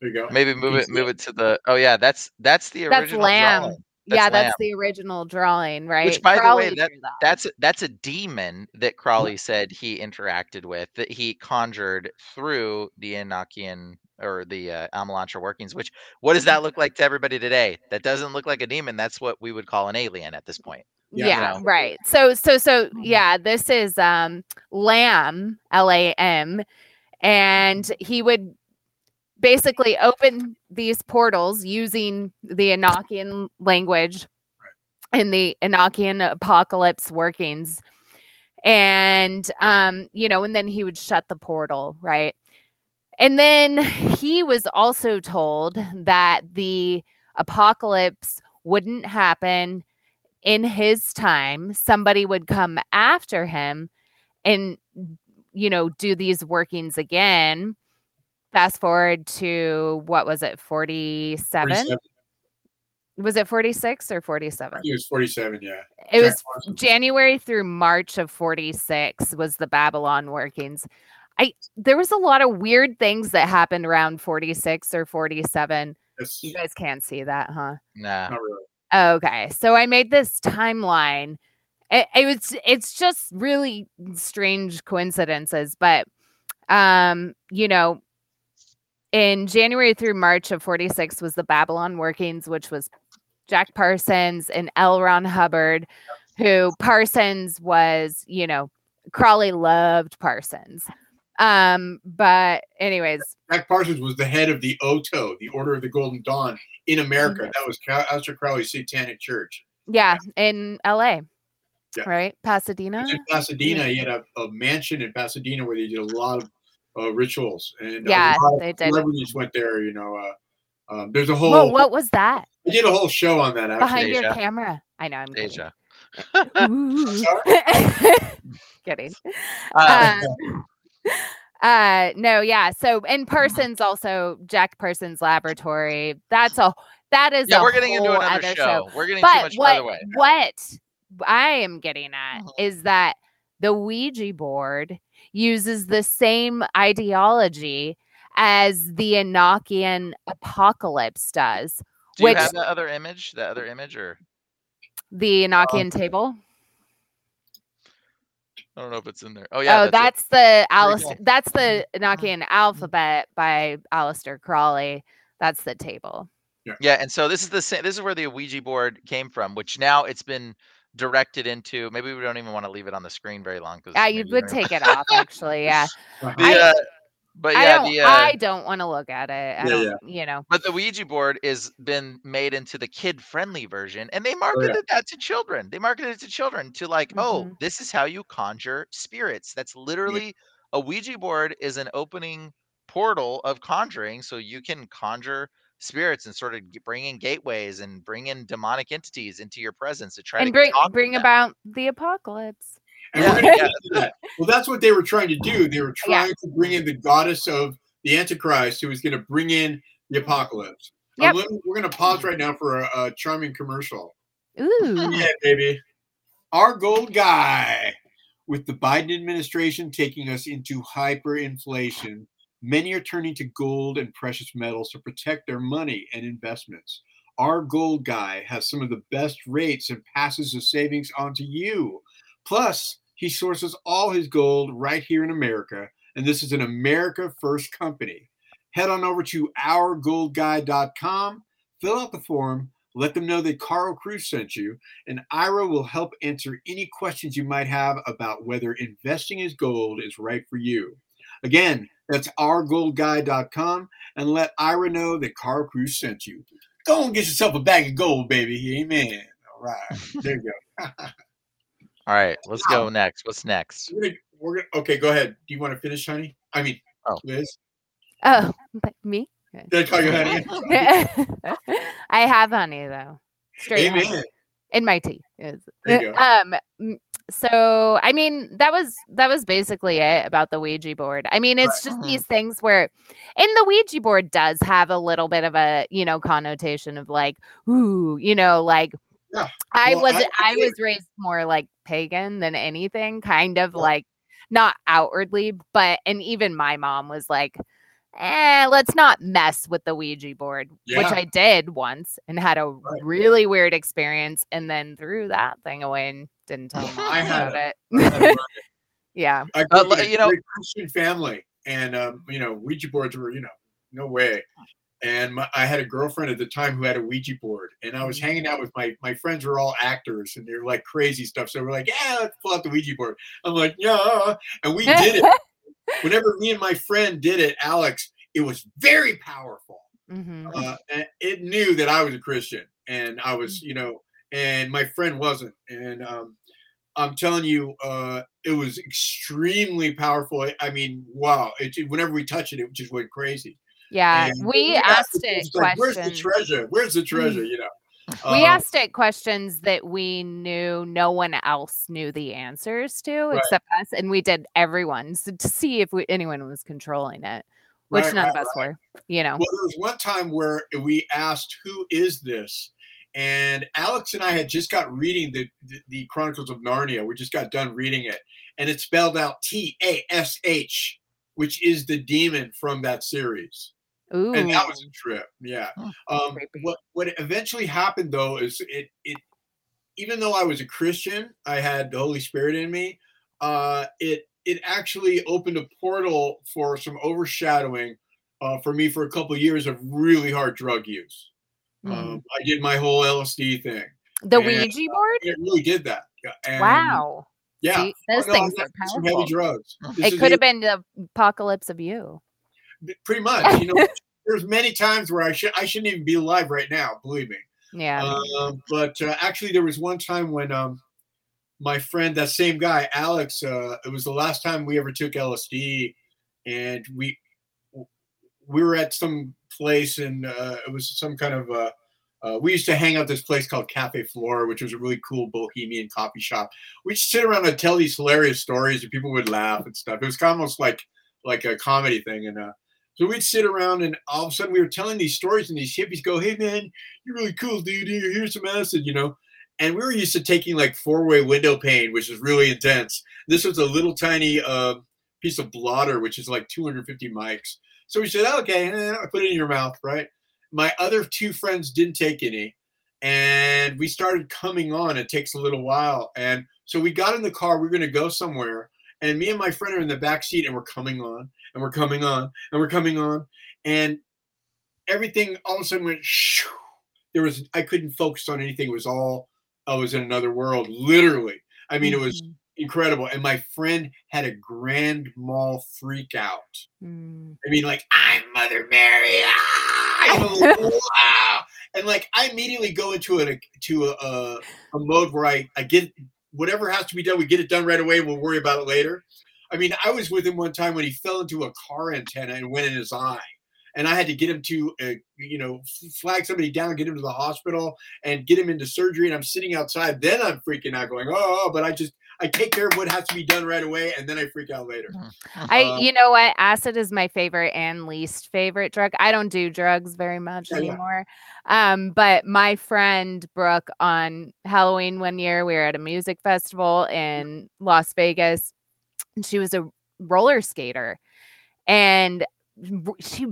There you go. Maybe move it. Move it to the. Oh yeah, that's that's the That's original Lam. drawing. yeah, That's that's Lam. the original drawing, right? Which, by the way, that- that. That's that's a demon that Crowley said he interacted with that he conjured through the Enochian or the uh, Amalantrah workings. Which what does that look like to everybody today? That doesn't look like a demon. That's what we would call an alien at this point. Yeah. yeah, You know. right so so so yeah this is um Lam l-a-m and he would basically open these portals using the enochian language and the enochian apocalypse workings. And um you know and then he would shut the portal right? And then he was also told that the apocalypse wouldn't happen in his time. Somebody would come after him and you know do these workings again fast forward to what was it 47 47. Was it 46 or 47? He was 47, yeah. It Jack was Parsons. January through March of 46 was the Babalon workings. I there was a lot of weird things that happened around 46 or 47. That's You guys can't see that, huh? Nah. not really. Okay. So I made this timeline. It, it was it's just really strange coincidences, but um, you know, in January through March of 46 was the Babalon workings, which was Jack Parsons and L. Ron Hubbard, who Parsons was, you know, Crowley loved Parsons. Um, but anyways, Jack Parsons was the head of the OTO, the Order of the Golden Dawn in America. Mhm. That was Aleister Crowley's Satanic Church. yeah, in LA. Yeah. Right? Pasadena. In Pasadena, he had a, a mansion in Pasadena where they did a lot of uh, rituals, and uh, Yeah, a lot of they did. Celebrities went there. You know, uh, um, there's a whole. Whoa, what was that? I did a whole show on that. Actually. Behind your camera. I know I'm kidding. Deja. Ooh. kidding. Uh, Um, uh no yeah so and parsons also jack parsons laboratory that's a that is yeah, a we're getting into another other show. We're getting too but much farther what away. what i am getting at Mhm. is that the ouija board uses the same ideology as the enochian apocalypse does Do which- you have that other image? That other image, or the Um, enochian table I don't know if it's in there. Oh yeah, oh, that's, the Alice. That's the Mm-hmm. Enochian alphabet by Aleister Crowley. That's the table. it. yeah. And so this is the same. This is where the Ouija board came from, which now it's been directed into. Maybe we don't even want to leave it on the screen very long because Yeah, you would take it off. Actually, yeah. Uh-huh. The, I- uh, but I yeah, don't. uh, I don't want to look at it. I Yeah, don't. You know. but the Ouija board is been made into the kid-friendly version, and they Oh, marketed that to children. They marketed it to children to like, oh, Mhm. this is how you conjure spirits. That's literally a Ouija board is an opening portal of conjuring, so you can conjure spirits and sort of g- bring in gateways and bring in demonic entities into your presence to try And to bring bring about the apocalypse. And Yeah, we're gonna yeah. get into that. Well, that's what they were trying to do. They were Yeah. trying to bring in the goddess of the Antichrist, who was going to bring in the apocalypse. Um, Yep. let me- we're going to pause right now for a, a charming commercial. Ooh. Yeah, baby. Our gold guy. With the Biden administration taking us into hyperinflation, many are turning to gold and precious metals to protect their money and investments. Our gold guy has some of the best rates and passes the savings on to you. Plus, he sources all his gold right here in America, and this is an America First company. Head on over to ourgoldguy.com, fill out the form, let them know that Carl Cruz sent you, and Ira will help answer any questions you might have about whether investing in gold is right for you. Again, that's ourgoldguy.com and let Ira know that Carl Cruz sent you. Go and get yourself a bag of gold, baby. Amen. All right. There you go. All right, let's go next. What's next? We're gonna, we're gonna, okay, go ahead. Do you want to finish, honey? I mean, Oh. Liz. Oh, but me. Did I call you honey? I have honey though. Straight honey. In my tea. Is There you go. um so I mean that was that was basically it about the Ouija board. I mean it's just Mhm. these things where and the Ouija board does have a little bit of a, you know, connotation of like, ooh, you know, like Yeah. I Well, was I- I, I was raised more like pagan than anything, kind of like not outwardly, but and even my mom was like, eh, let's not mess with the Ouija board, which I did once and had a Right. really weird experience and then threw that thing away and didn't tell mom I had about I had to it. run it. yeah. I Uh, grew up in a you know- Christian family, and um, you know, Ouija boards were, you know, no way. And my, I had a girlfriend at the time who had a Ouija board, and I was hanging out with my my friends were all actors, and they were like crazy stuff. So we're like, yeah, let's pull out the Ouija board. I'm like, yeah, and we did it. Whenever me and my friend did it, Alex, it was very powerful. hmm uh, and it knew that I was a Christian, and I was, you know, and my friend wasn't, and um, I'm telling you, uh, it was extremely powerful. I- mean, wow! It whenever we touch it, it just went crazy. Yeah. And we asked it like, Where's the treasure? Where's the treasure? You know. We Uh, asked it questions that we knew no one else knew the answers to Right. except us, and we did everyone's to see if we, anyone was controlling it, which Right, none right, of us were. You know, Well, there was one time where we asked, "Who is this?" and Alex and I had just got reading the, the, the Chronicles of Narnia. We just got done reading it, and it spelled out T A S H, which is the demon from that series. Ooh. And that was a trip. Yeah. Oh, Um, what what eventually happened though is it it even though I was a Christian, I had the Holy Spirit in me. Uh, it it actually opened a portal for some overshadowing uh, for me for a couple of years of really hard drug use. Mhm. Um, I did my whole LSD thing. the and, Ouija uh, board? It really did that. And- wow. Yeah. See, those Oh, no, things are some heavy drugs. This It could have been the apocalypse of you. Pretty much. You know, there's many times where I should I shouldn't even be alive right now. Believe me. Yeah. Um, but uh, actually, there was one time when um, my friend, that same guy, Alex, uh, it was the last time we ever took LSD, and we we were at some place, and uh, it was some kind of. Uh, uh, we used to hang out this place called Cafe Flora, which was a really cool bohemian coffee shop. We'd sit around and tell these hilarious stories, and people would laugh and stuff. It was kind of almost like like a comedy thing, and uh, so we'd sit around, and all of a sudden we were telling these stories, and these hippies go, "Hey man, you're really cool, dude. Here, here's some acid, you know. And we were used to taking like four-way window pane, which is really intense. This was a little tiny uh, piece of blotter, which is like 250 mics. So we said, okay, eh, I put it in your mouth, right? My other two friends didn't take any, and we started coming on. It takes a little while, and so we got in the car. We are going to go somewhere, and me and my friend are in the back seat, and we're coming on, and we're coming on, and we're coming on, and everything all of a sudden went. Shoo, there was I couldn't focus on anything. It was all I was in another world, literally. I mean, it was Mhm. incredible. And my friend had a grand mal freak out. Mm. I mean, like I'm Mother Mary, ah! You know, like, wow. And like I immediately go into a to a, a, a mode where I I get whatever has to be done, we get it done right away. We'll worry about it later. I mean, I was with him one time when he fell into a car antenna and went in his eye. And I had to get him to, uh, you know, flag somebody down, get him to the hospital, and get him into surgery. And I'm sitting outside. Then I'm freaking out, going, "Oh!" But I just, I take care of what has to be done right away, and then I freak out later. I, Um, you know what? Acid is my favorite and least favorite drug. I don't do drugs very much Yeah, yeah. anymore. Um, but my friend Brooke on Halloween one year, we were at a music festival in Las Vegas. And she was a roller skater, and she,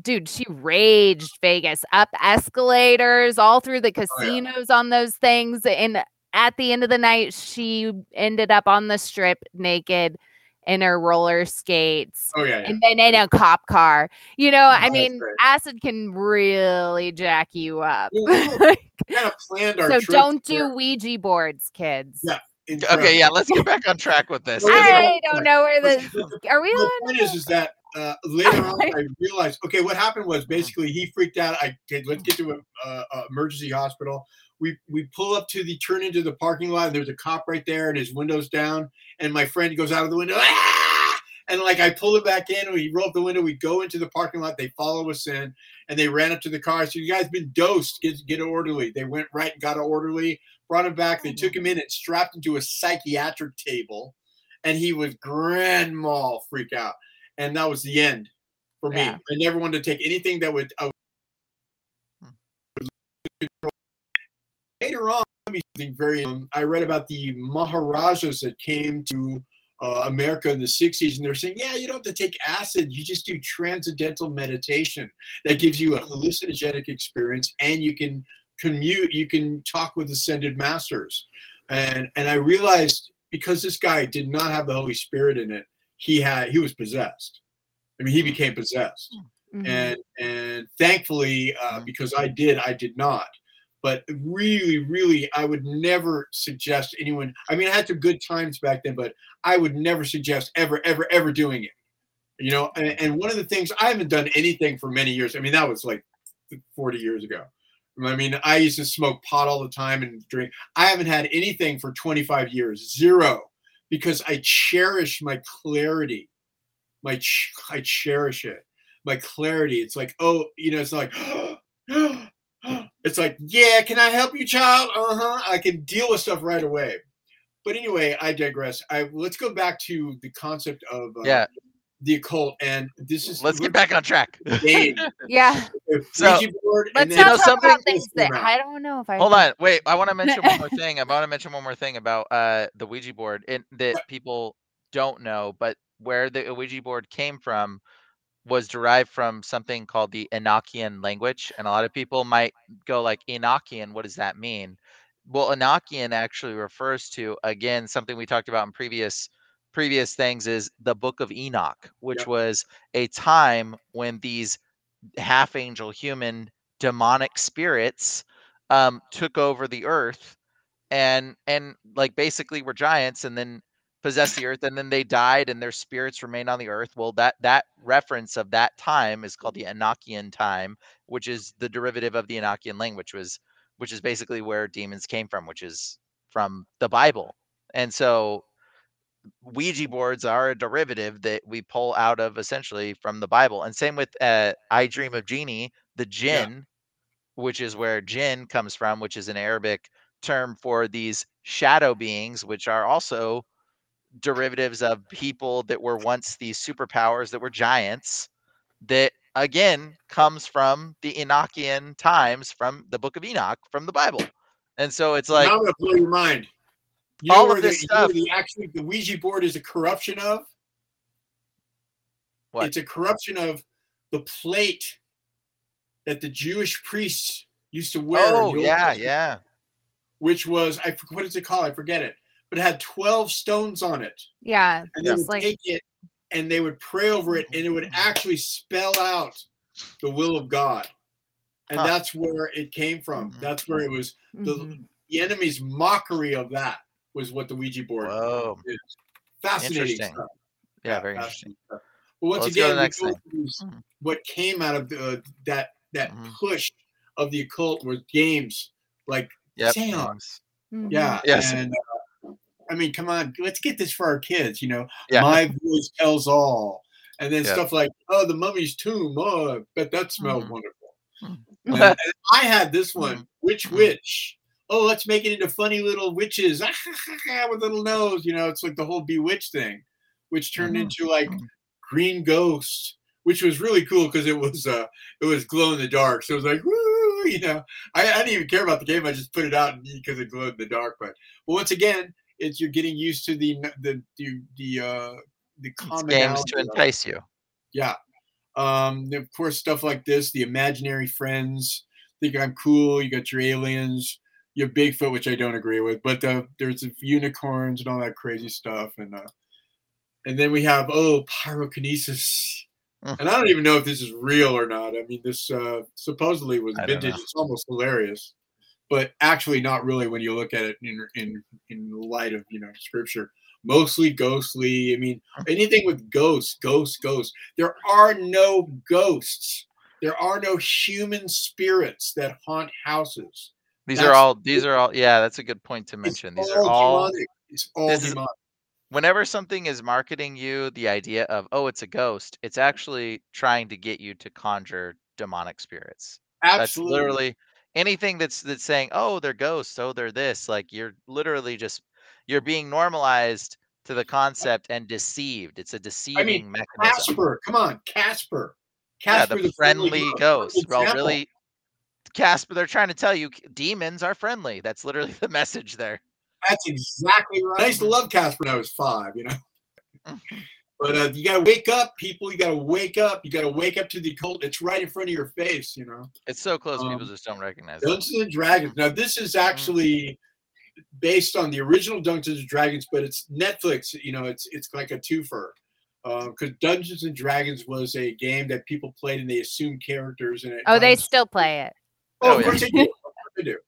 dude, she raged Vegas up escalators all through the Oh, yeah. casinos on those things, and at the end of the night, she ended up on the strip naked in her roller skates Oh yeah, yeah. and then in a cop car. You know, I That's mean, great. acid can really jack you up. Yeah, kind of planned our so trip don't for- do Ouija boards, kids. Yeah, incredible. Okay, yeah, let's get back on track with this. I don't know where this the- are we the on? point is, is that uh, later on I realized, okay, what happened was basically he freaked out. I okay, let's get to an a emergency hospital. We we pull up to the turn into the parking lot, and there's a cop right there, and his window's down, and my friend goes out of the window. "Ah!" And like I pull it back in, we roll up the window, we go into the parking lot, they follow us in, and they ran up to the car. So You guys been dosed, get get an orderly. They went right and got an orderly, brought him back, they took him in and strapped him to a psychiatric table, and he was grand mal freak out. And that was the end for me. Yeah. I never wanted to take anything that would I later on let me something very um, i read about the maharajas that came to uh, america in the 60s and they're saying yeah you don't have to take acid you just do transcendental meditation that gives you a hallucinogenic experience and you can commute you can talk with ascended masters and and i realized because this guy did not have the holy spirit in it he had he was possessed. I mean he became possessed. Mhm. and and thankfully uh, because i did i did not. But really really i would never suggest anyone i mean i had some good times back then but i would never suggest ever ever ever doing it. You know and, and one of the things i haven't done anything for many years i mean that was like 40 years ago. I mean i used to smoke pot all the time and drink. I haven't had anything for 25 years zero because i cherish my clarity my ch- i cherish it my clarity. It's like, oh, you know, it's like, it's like, yeah, can I help you, child? Uh huh. I can deal with stuff right away. But anyway, I digress. I let's go back to the concept of uh, Yeah. The occult, and this is Let's get back on track. Yeah. So- Ouija board, Let's and then not talk something- about things that About. I don't know if I Hold on, wait. I want to mention one more thing. I want to mention one more thing about uh the Ouija board and that people don't know, but where the Ouija board came from was derived from something called the Enochian language, and a lot of people might go like Enochian. What does that mean? Well, Enochian actually refers to again something we talked about in previous previous things is the Book of Enoch, which Yep. was a time when these half angel human demonic spirits um, took over the earth and and like basically were giants and then possessed the earth and then they died and their spirits remained on the earth well that that reference of that time is called the enochian time which is the derivative of the enochian language was which is basically where demons came from which is from the bible and so ouija boards are a derivative that we pull out of essentially from the bible and same with uh, I Dream of Jeannie the jinn which is where jinn comes from which is an arabic term for these shadow beings which are also derivatives of people that were once these superpowers that were giants that again comes from the enochian times from the book of enoch from the bible and so it's like now I'm gonna blow your mind. You All know of this the, you know stuff- the actually the Ouija board is a corruption of. What? It's a corruption of the plate that the Jewish priests used to wear. oh yeah Testament, yeah Which was I what is it called? I forget it, but it had twelve stones on it, Yeah. and they would like take it and they would pray over it, and it would actually spell out the will of God, and Huh. that's where it came from. Mhm. That's where it was. The, mhm. the enemy's mockery of that was what the Ouija board whoa is. Fascinating Interesting. stuff. yeah very interesting stuff. But once Let's go again, next thing. what came out of the, that that Mhm. push of the occult was games like yep Seance. Mhm. Yeah. Yes. And uh, I mean, come on, let's get this for our kids. You know, yeah my voice tells all, and then Yeah. stuff like, oh, the mummy's tomb. Oh, I bet that smelled Mhm. wonderful. And- and I had this one. Witch Mhm. Witch. Oh, let's make it into funny little witches with little nose. You know, it's like the whole Bewitched thing, which turned Mhm. into like Mhm. Green Ghost, which was really cool because it was uh it was glow in the dark. So it was like, woo, you know, I, I didn't even care about the game. I just put it out because it glowed in the dark. But well, once again, it's you're getting used to the the the the uh the games to entice you yeah. Um, of course, stuff like this, the imaginary friends think I'm cool. You got your aliens, your Bigfoot, which I don't agree with, but uh, there's unicorns and all that crazy stuff, and uh, and then we have oh pyrokinesis, Mm. and I don't even know if this is real or not. I mean, this uh, supposedly was vintage. It's almost hilarious, but actually not really when you look at it in in in light of you know scripture. Mostly ghostly. I mean, Mm. anything with ghosts, ghosts, ghosts. There are no ghosts. There are no human spirits that haunt houses. These That's- are all these are all yeah that's a good point to mention. These are all demonic. It's all this is- whenever something is marketing you the idea of oh it's a ghost it's actually trying to get you to conjure demonic spirits. Absolutely. that's literally anything that's that's saying oh they're ghosts oh they're this like you're literally just you're being normalized to the concept and deceived. It's a deceiving I mechanism. Casper, come on, Casper. yeah Casper, the friendly ghost Perfect well really casper they're trying to tell you demons are friendly that's literally the message there That's exactly right. I used to love Casper when I was five, you know. Mhm. But uh, you got to wake up, people. You got to wake up. You got to wake up to the cult. It's right in front of your face, you know. it's so close Um, people just don't recognize it Dungeons and Dragons. Now, this is actually based on the original Dungeons and Dragons, but it's Netflix. You know, it's it's like a twofer. Because Dungeons and Dragons was a game that people played and they assumed characters in it. Oh, they still play it. Oh, Oh, of yeah. course they do. They do.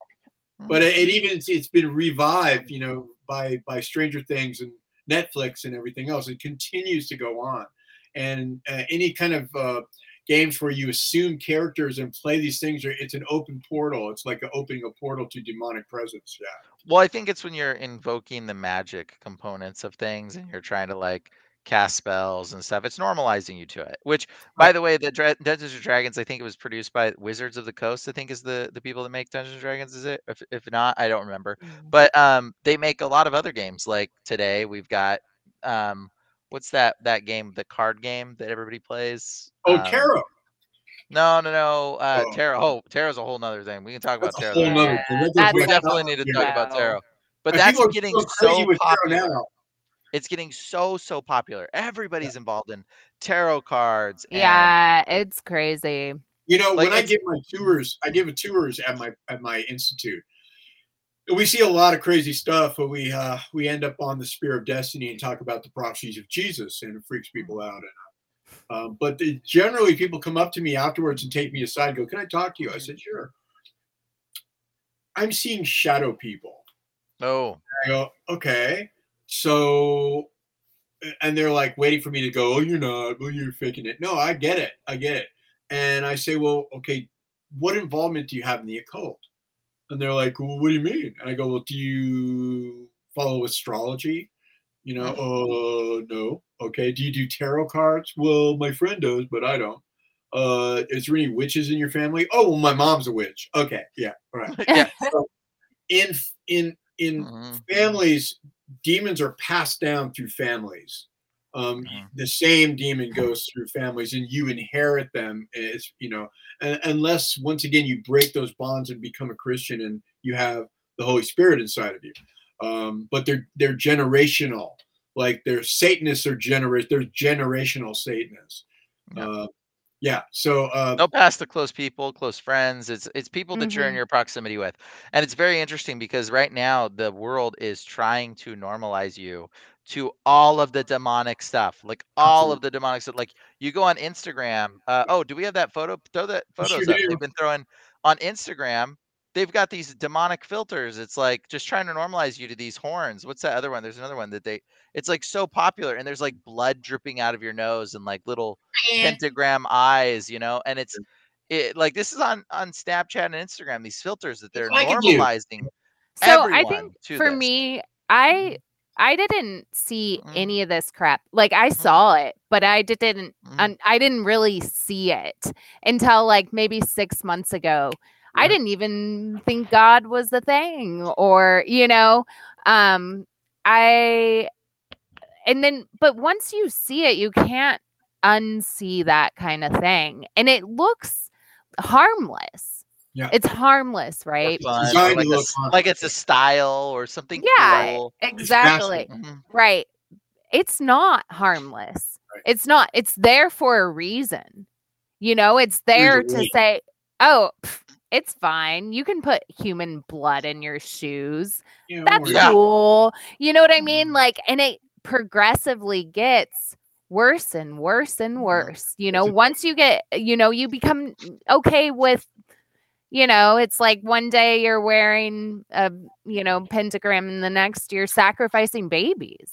But it, it even it's been revived, you know, by by Stranger Things and Netflix and everything else. It continues to go on, and uh, any kind of uh, games where you assume characters and play these things, are it's an open portal. It's like opening a portal to demonic presence. Yeah. Well, I think it's when you're invoking the magic components of things and you're trying to like cast spells and stuff. It's normalizing you to it. Which, by the way, the Dra- Dungeons and Dragons, I think it was produced by Wizards of the Coast. I think is the the people that make Dungeons and Dragons. Is it? If if not, I don't remember. But um, they make a lot of other games. Like today, we've got um, what's that that game, the card game that everybody plays? Oh, Um, tarot. No, no, no. Uh, Oh. tarot. Oh, tarot's a whole nother thing. We can talk about That's a tarot. whole later. Yeah, thing. That goes that's we definitely need to here. talk about Yeah. tarot. But And that's getting so crazy so with tarot popular. now. It's getting so so popular. Everybody's involved in tarot cards. and- Yeah, it's crazy. You know, Like, when I give my tours, I give a tours at my at my institute. We see a lot of crazy stuff, but we uh, we end up on the Spear of Destiny and talk about the prophecies of Jesus, and it freaks people out. And uh, um, but the, generally, people come up to me afterwards and take me aside, and go, "Can I talk to you?" I said, "Sure." I'm seeing shadow people. Oh, I go, "Okay." So, and they're like waiting for me to go, "Oh, you're not. Well, you're faking it." No, I get it. I get it. And I say, well, okay, what involvement do you have in the occult? And they're like, well, what do you mean? And I go, well, do you follow astrology? You know, uh, no. Okay. Do you do tarot cards? Well, my friend does, but I don't. Uh, is there any witches in your family? Oh, well, my mom's a witch. Okay. Yeah. All right. yeah. So in in in Mhm. families, demons are passed down through families. Um, Mhm. The same demon goes through families, and you inherit them. It's you know, un- unless once again you break those bonds and become a Christian, and you have the Holy Spirit inside of you. Um, but they're they're generational. Like they're Satanists are generate. They're generational Satanists. Yeah. Uh, yeah. So uh, They'll pass to close people, close friends. It's it's people that you're in Mhm. your proximity with, and it's very interesting because right now the world is trying to normalize you to all of the demonic stuff, like all of the demonic stuff. Like you go on Instagram. Uh, oh, do we have that photo? Throw that photos sure up. do. They've been throwing on Instagram. They've got these demonic filters. It's like just trying to normalize you to these horns. What's that other one? There's another one that they. It's like so popular, and there's like blood dripping out of your nose and like little pentagram eyes, you know, and it's it like this is on on Snapchat and Instagram. These filters that they're like normalizing. So I think to for this. me, I I didn't see Mhm. any of this crap. Like I saw it, but I didn't Mhm. un- I didn't really see it until like maybe 6 months ago. I didn't even think God was the thing or, you know, um I and then but once you see it, you can't unsee that kind of thing. And it looks harmless. Yeah. It's harmless, right? Fun, or like, a look s- fun. like it's a style or something Yeah, cool. exactly. Mhm. Right. It's not harmless. Right. It's not. It's there for a reason. You know, it's there to say, oh, pff, it's fine. You can put human blood in your shoes. That's Yeah. cool. You know what I mean? Like, and it progressively gets worse and worse and worse. You know, once you get, you know, you become okay with, you know, it's like one day you're wearing a, you know, pentagram and the next you're sacrificing babies.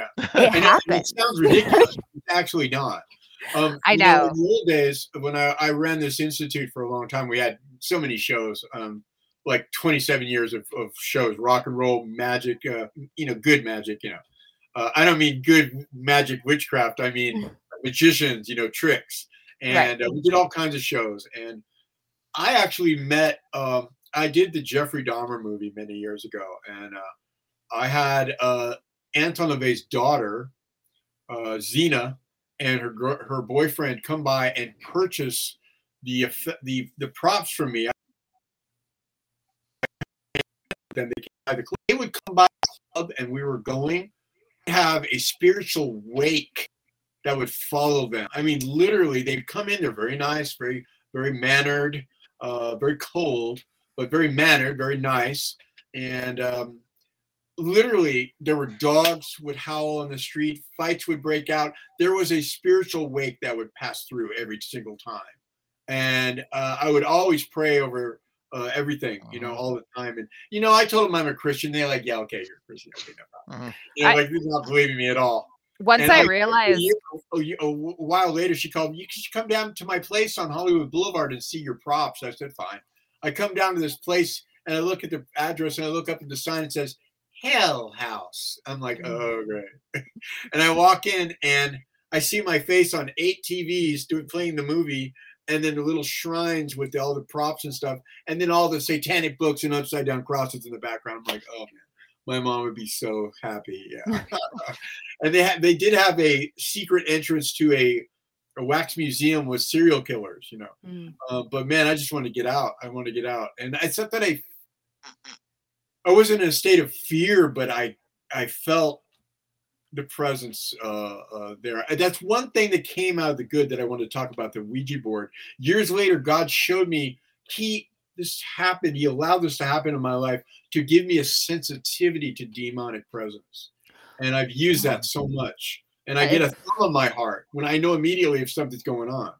Yeah. It know, and happened. It sounds ridiculous. it's actually not. Um, I you know. In the old days, when I, I ran this institute for a long time, we had so many shows, um, like 27 years of, of shows, rock and roll, magic, uh, you know, good magic, you know. Uh, I don't mean good magic witchcraft. I mean magicians, you know, tricks. And uh, we did all kinds of shows. And I actually met, um, I did the Jeffrey Dahmer movie many years ago. And uh, I had uh, Anton LaVey's daughter, uh, Zeena, and her her boyfriend come by and purchase the the the props from me. Then they. They would come by the club, and we were going, have a spiritual wake that would follow them. I mean, literally, they'd come in. They're very nice, very very mannered, uh, very cold, but very mannered, very nice. And um, literally, there were dogs would howl on the street, fights would break out. There was a spiritual wake that would pass through every single time. And uh, I would always pray over uh, everything, you know, Uh-huh. all the time. And you know, I told them I'm a Christian. They're like, "Yeah, okay, you're a Christian. Okay, no problem." Mhm. you know, like they're not believing me at all. Once And I a realized a, year- a while later, she called me. You should come down to my place on Hollywood Boulevard and see your props. I said, fine. I come down to this place and I look at the address and I look up at the sign. It says Hell House. I'm like, Mm. oh great. and I walk in and I see my face on eight TVs doing playing the movie, and then the little shrines with all the props and stuff, and then all the satanic books and upside down crosses in the background. I'm like, oh man, my mom would be so happy. Yeah. and they had they did have a secret entrance to a, a wax museum with serial killers, you know. Mm. Uh, but man, I just want to get out. I want to get out, and it's not that I I wasn't in a state of fear, but I I felt the presence uh, uh, there. That's one thing that came out of the good that I want to talk about the Ouija board. Years later, God showed me He this happened. He allowed this to happen in my life to give me a sensitivity to demonic presence, and I've used that so much. And I get a thumb on my heart when I know immediately if something's going on.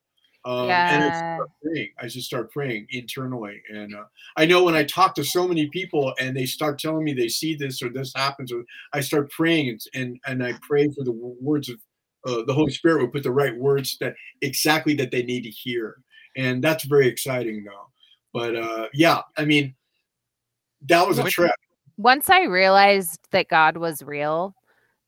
Um, and I Yeah. praying. I just start praying internally, and uh, I know when I talk to so many people and they start telling me they see this or this happens, or I start praying and and, and I pray for the words of uh, the Holy Spirit will put the right words that exactly that they need to hear, and that's very exciting though. But uh, yeah, I mean, that was a trip. once I realized that God was real,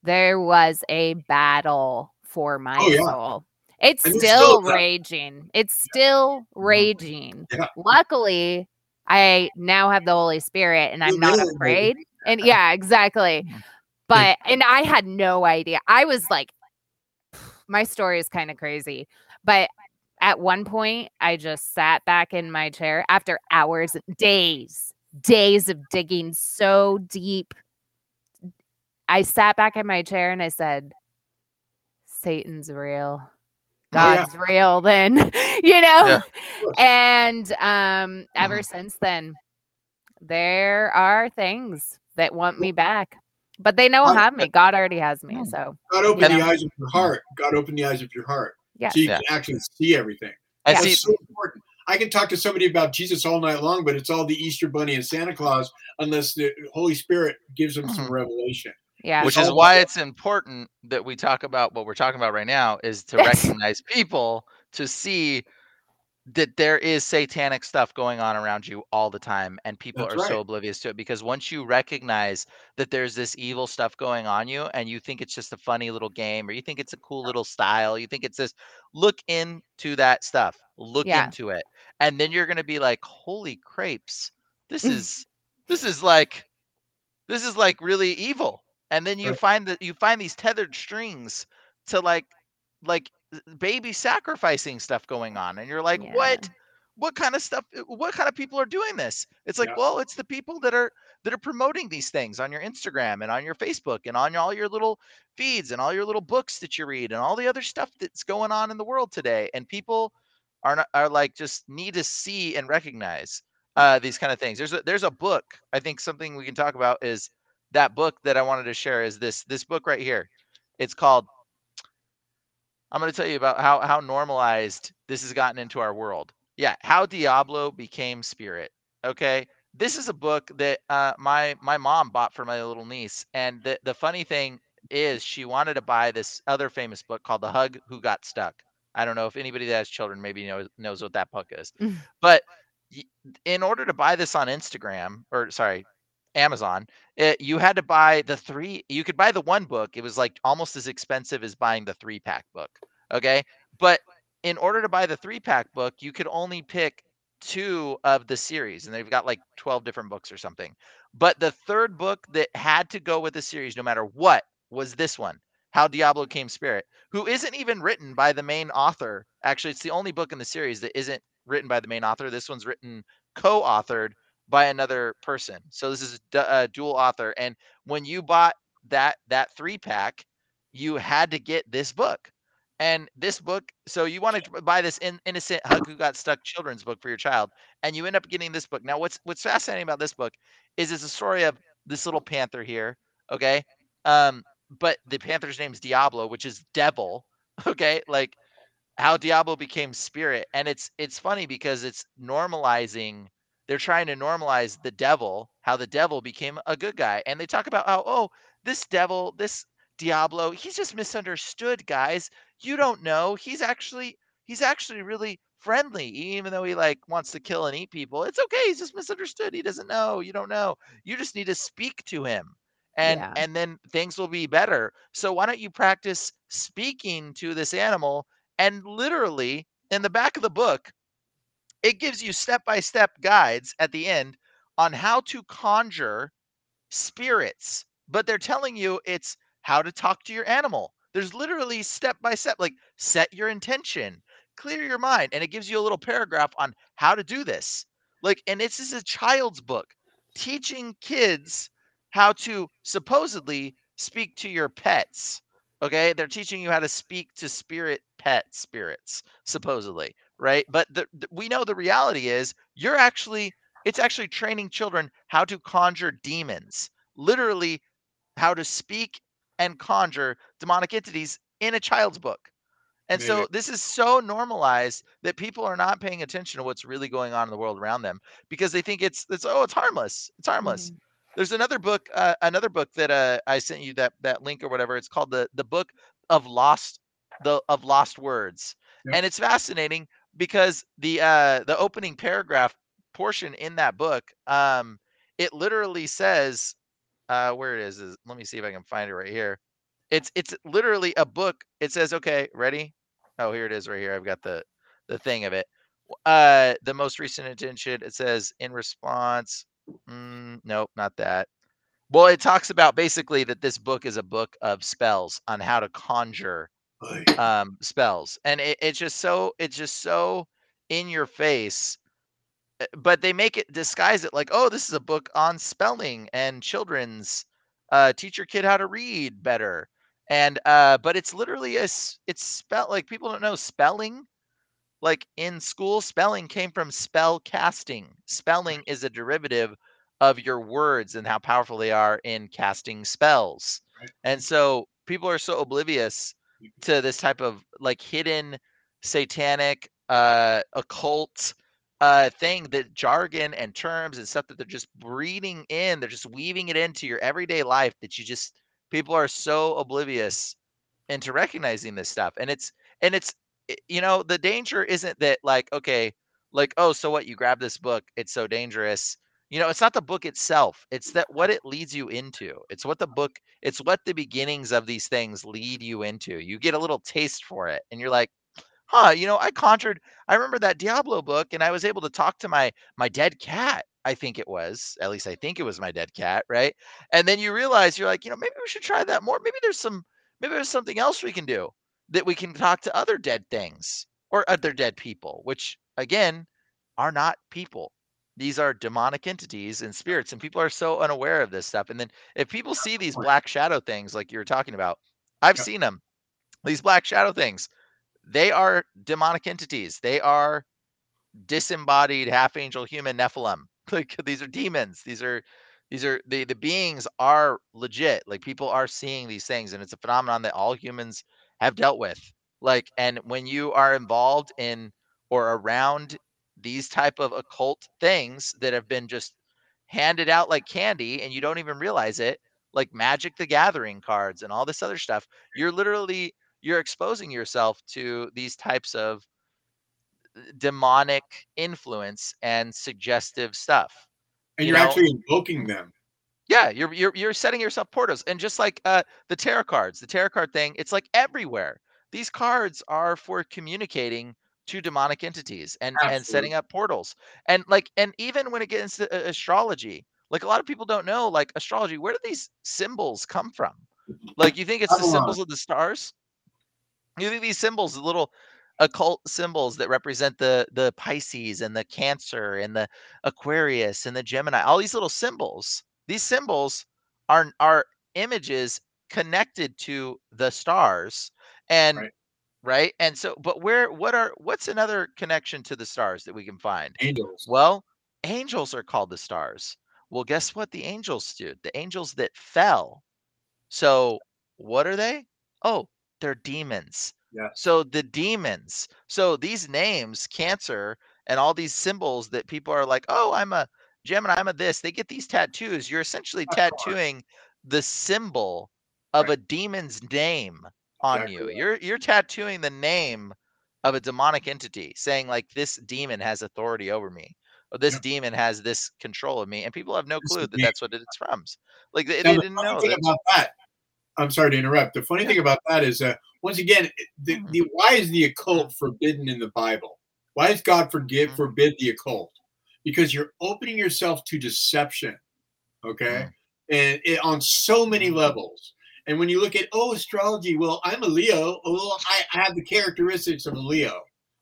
there was a battle for my Oh, yeah. soul. It's still still raging. It's still raging. Yeah. Luckily, I now have the Holy Spirit and I'm not afraid. And yeah, exactly. Mm-hmm. But and I had no idea. I was like my story is kind of crazy. But at one point, I just sat back in my chair after hours, days, days of digging so deep. I sat back in my chair and I said, Satan's real. Oh, yeah. God's real then, you know? Yeah. And um ever since then, there are things that want me back. But they know I- have me. God already has me. So God open And- the eyes of your heart. God open the eyes of your heart. Yes. So you Yeah. can actually see everything. I That's see. so important. I can talk to somebody about Jesus all night long, but it's all the Easter Bunny and Santa Claus unless the Holy Spirit gives them some revelation. Yeah. which is why it's important that we talk about what we're talking about right now is to recognize people to see that there is satanic stuff going on around you all the time and people That's are so oblivious to it because once you recognize that there's this evil stuff going on you and you think it's just a funny little game or you think it's a cool little style you think it's this look into that stuff. Look Yeah. into it. And then you're going to be like holy crepes this is this is like this is like really evil and then you Right. find that you find these tethered strings to like like baby sacrificing stuff going on and you're like Yeah. what what kind of stuff uh, what kind of people are doing this it's like Yeah. well it's the people that are that are promoting these things on your instagram and on your facebook and on all your little feeds and all your little books that you read and all the other stuff that's going on in the world today and people are not are like just need to see and recognize uh these kind of things there's a there's a book i think something we can talk about is that book that i wanted to share is this this book right here. It's called i'm going to tell you about how how normalized this has gotten into our world. Yeah how diablo became spirit okay? This is a book that uh, my my mom bought for my little niece and the, the funny thing is she wanted to buy this other famous book called the hug who got stuck. I don't know if anybody that has children maybe knows knows what that book is. Mm. but in order to buy this on instagram or sorry amazon it, you had to buy the three you could buy the one book it was like almost as expensive as buying the three pack book okay? But in order to buy the three pack book you could only pick two of the series and they've got like 12 different books or something. But the third book that had to go with the series no matter what was this one how diablo came spirit who isn't even written by the main author actually it's the only book in the series that isn't written by the main author this one's written co-authored by another person so this is a a dual author and when you bought that that three pack, you had to get this book. And this book, so you want to buy this in, innocent hug who got stuck children's book for your child, and you end up getting this book. Now, what's what's fascinating about this book is it's a story of this little panther here, okay? Um, but the panther's name is Diablo, which is devil, okay? Like how Diablo became spirit, and it's it's funny because it's normalizing. They're trying to normalize the devil, how the devil became a good guy, and they talk about how oh this devil, this Diablo, he's just misunderstood, guys. You don't know. He's actually he's actually really friendly, even though he like wants to kill and eat people. It's okay. He's just misunderstood. He doesn't know. You don't know. You just need to speak to him. And Yeah. and then things will be better. So why don't you practice speaking to this animal and literally in the back of the book it gives you step-by-step guides at the end on how to conjure spirits, but they're telling you it's how to talk to your animal. There's literally step by step, like set your intention, clear your mind, and it gives you a little paragraph on how to do this. Like, and this is a child's book teaching kids how to supposedly speak to your pets. Okay, they're teaching you how to speak to spirit pet spirits, supposedly, right? But the, the- we know the reality is you're actually it's actually training children how to conjure demons, literally how to speak and conjure demonic entities in a child's book. And so this is so normalized that people are not paying attention to what's really going on in the world around them because they think it's it's oh it's harmless. It's harmless. There's another book uh, another book that uh, I sent you that that link or whatever. It's called the the book of lost the of lost words. Yep. And it's fascinating because the uh the opening paragraph portion in that book um it literally says uh where it is is let me see if I can find it right here. It's it's literally a book. It says okay, ready? Oh, here it is right here. I've got the the thing of it. Uh the most recent intention it says in response mm, nope, not that. Well, it talks about basically that this book is a book of spells on how to conjure. Um spells and it, it's just so it's just so in your face uh, but they make it disguise it like oh this is a book on spelling and children's uh teach your kid how to read better and uh but it's literally a it's spell like people don't know spelling. Like in school spelling came from spell casting. Spelling is a derivative of your words and how powerful they are in casting spells Right. and so people are so oblivious to this type of like hidden satanic uh occult uh thing that jargon and terms and stuff that they're just breeding in they're just weaving it into your everyday life that you just people are so oblivious into recognizing this stuff. And it's and it's you know the danger isn't that like okay like oh so what? You grab this book. It's so dangerous you know it's not the book itself it's that what it leads you into it's what the book it's what the beginnings of these things lead you into you get a little taste for it and you're like huh you know i conjured i remember that diablo book and i was able to talk to my my dead cat i think it was at least i think it was my dead cat right? And then you realize you're like you know maybe we should try that more maybe there's some maybe there's something else we can do that we can talk to other dead things or other dead people which again are not people these are demonic entities and spirits and people are so unaware of this stuff and then if people see these black shadow things like you were talking about i've seen them these black shadow things they are demonic entities they are disembodied half angel human nephilim like these are demons these are these are the the beings are legit like people are seeing these things and it's a phenomenon that all humans have dealt with like and when you are involved in or around these type of occult things that have been just handed out like candy and you don't even realize it like magic the gathering cards and all this other stuff you're literally you're exposing yourself to these types of demonic influence and suggestive stuff and you you're know- actually invoking them. yeah, you're you're you're setting yourself portals, and just like uh, the tarot cards, the tarot card thing, it's like everywhere. These cards are for communicating to demonic entities and and setting up portals, and like and even when it gets to uh, astrology, like a lot of people don't know, like astrology, where do these symbols come from? Like you think it's the symbols of the stars? You think these symbols, the little occult symbols that represent the the Pisces and the Cancer and the Aquarius and the Gemini, all these little symbols. These symbols are are images connected to the stars and Right. Right? And so but where what are what's another connection to the stars that we can find? Angels. well angels are called the stars. Well guess what the angels do? The angels that fell. So what are they? Oh they're demons. Yeah. so the demons. So these names cancer and all these symbols that people are like oh i'm a gemini i'm a this they get these tattoos. You're essentially tattooing the symbol of Right. a demon's name on Exactly you you're you're tattooing the name of a demonic entity saying like this demon has authority over me or this Yep. demon has this control of me and people have no This clue that me. that's what it's from like they, Now, they didn't funny know that about that, I'm sorry to interrupt. The funny thing about that is, uh, once again, the, Mhm. the why is the occult forbidden in the Bible? Why does God forgive Mhm. forbid the occult? Because you're opening yourself to deception, okay, and it, on so many Mhm. levels. And when you look at oh astrology, well, I'm a Leo. Oh, well, I, I have the characteristics of a Leo.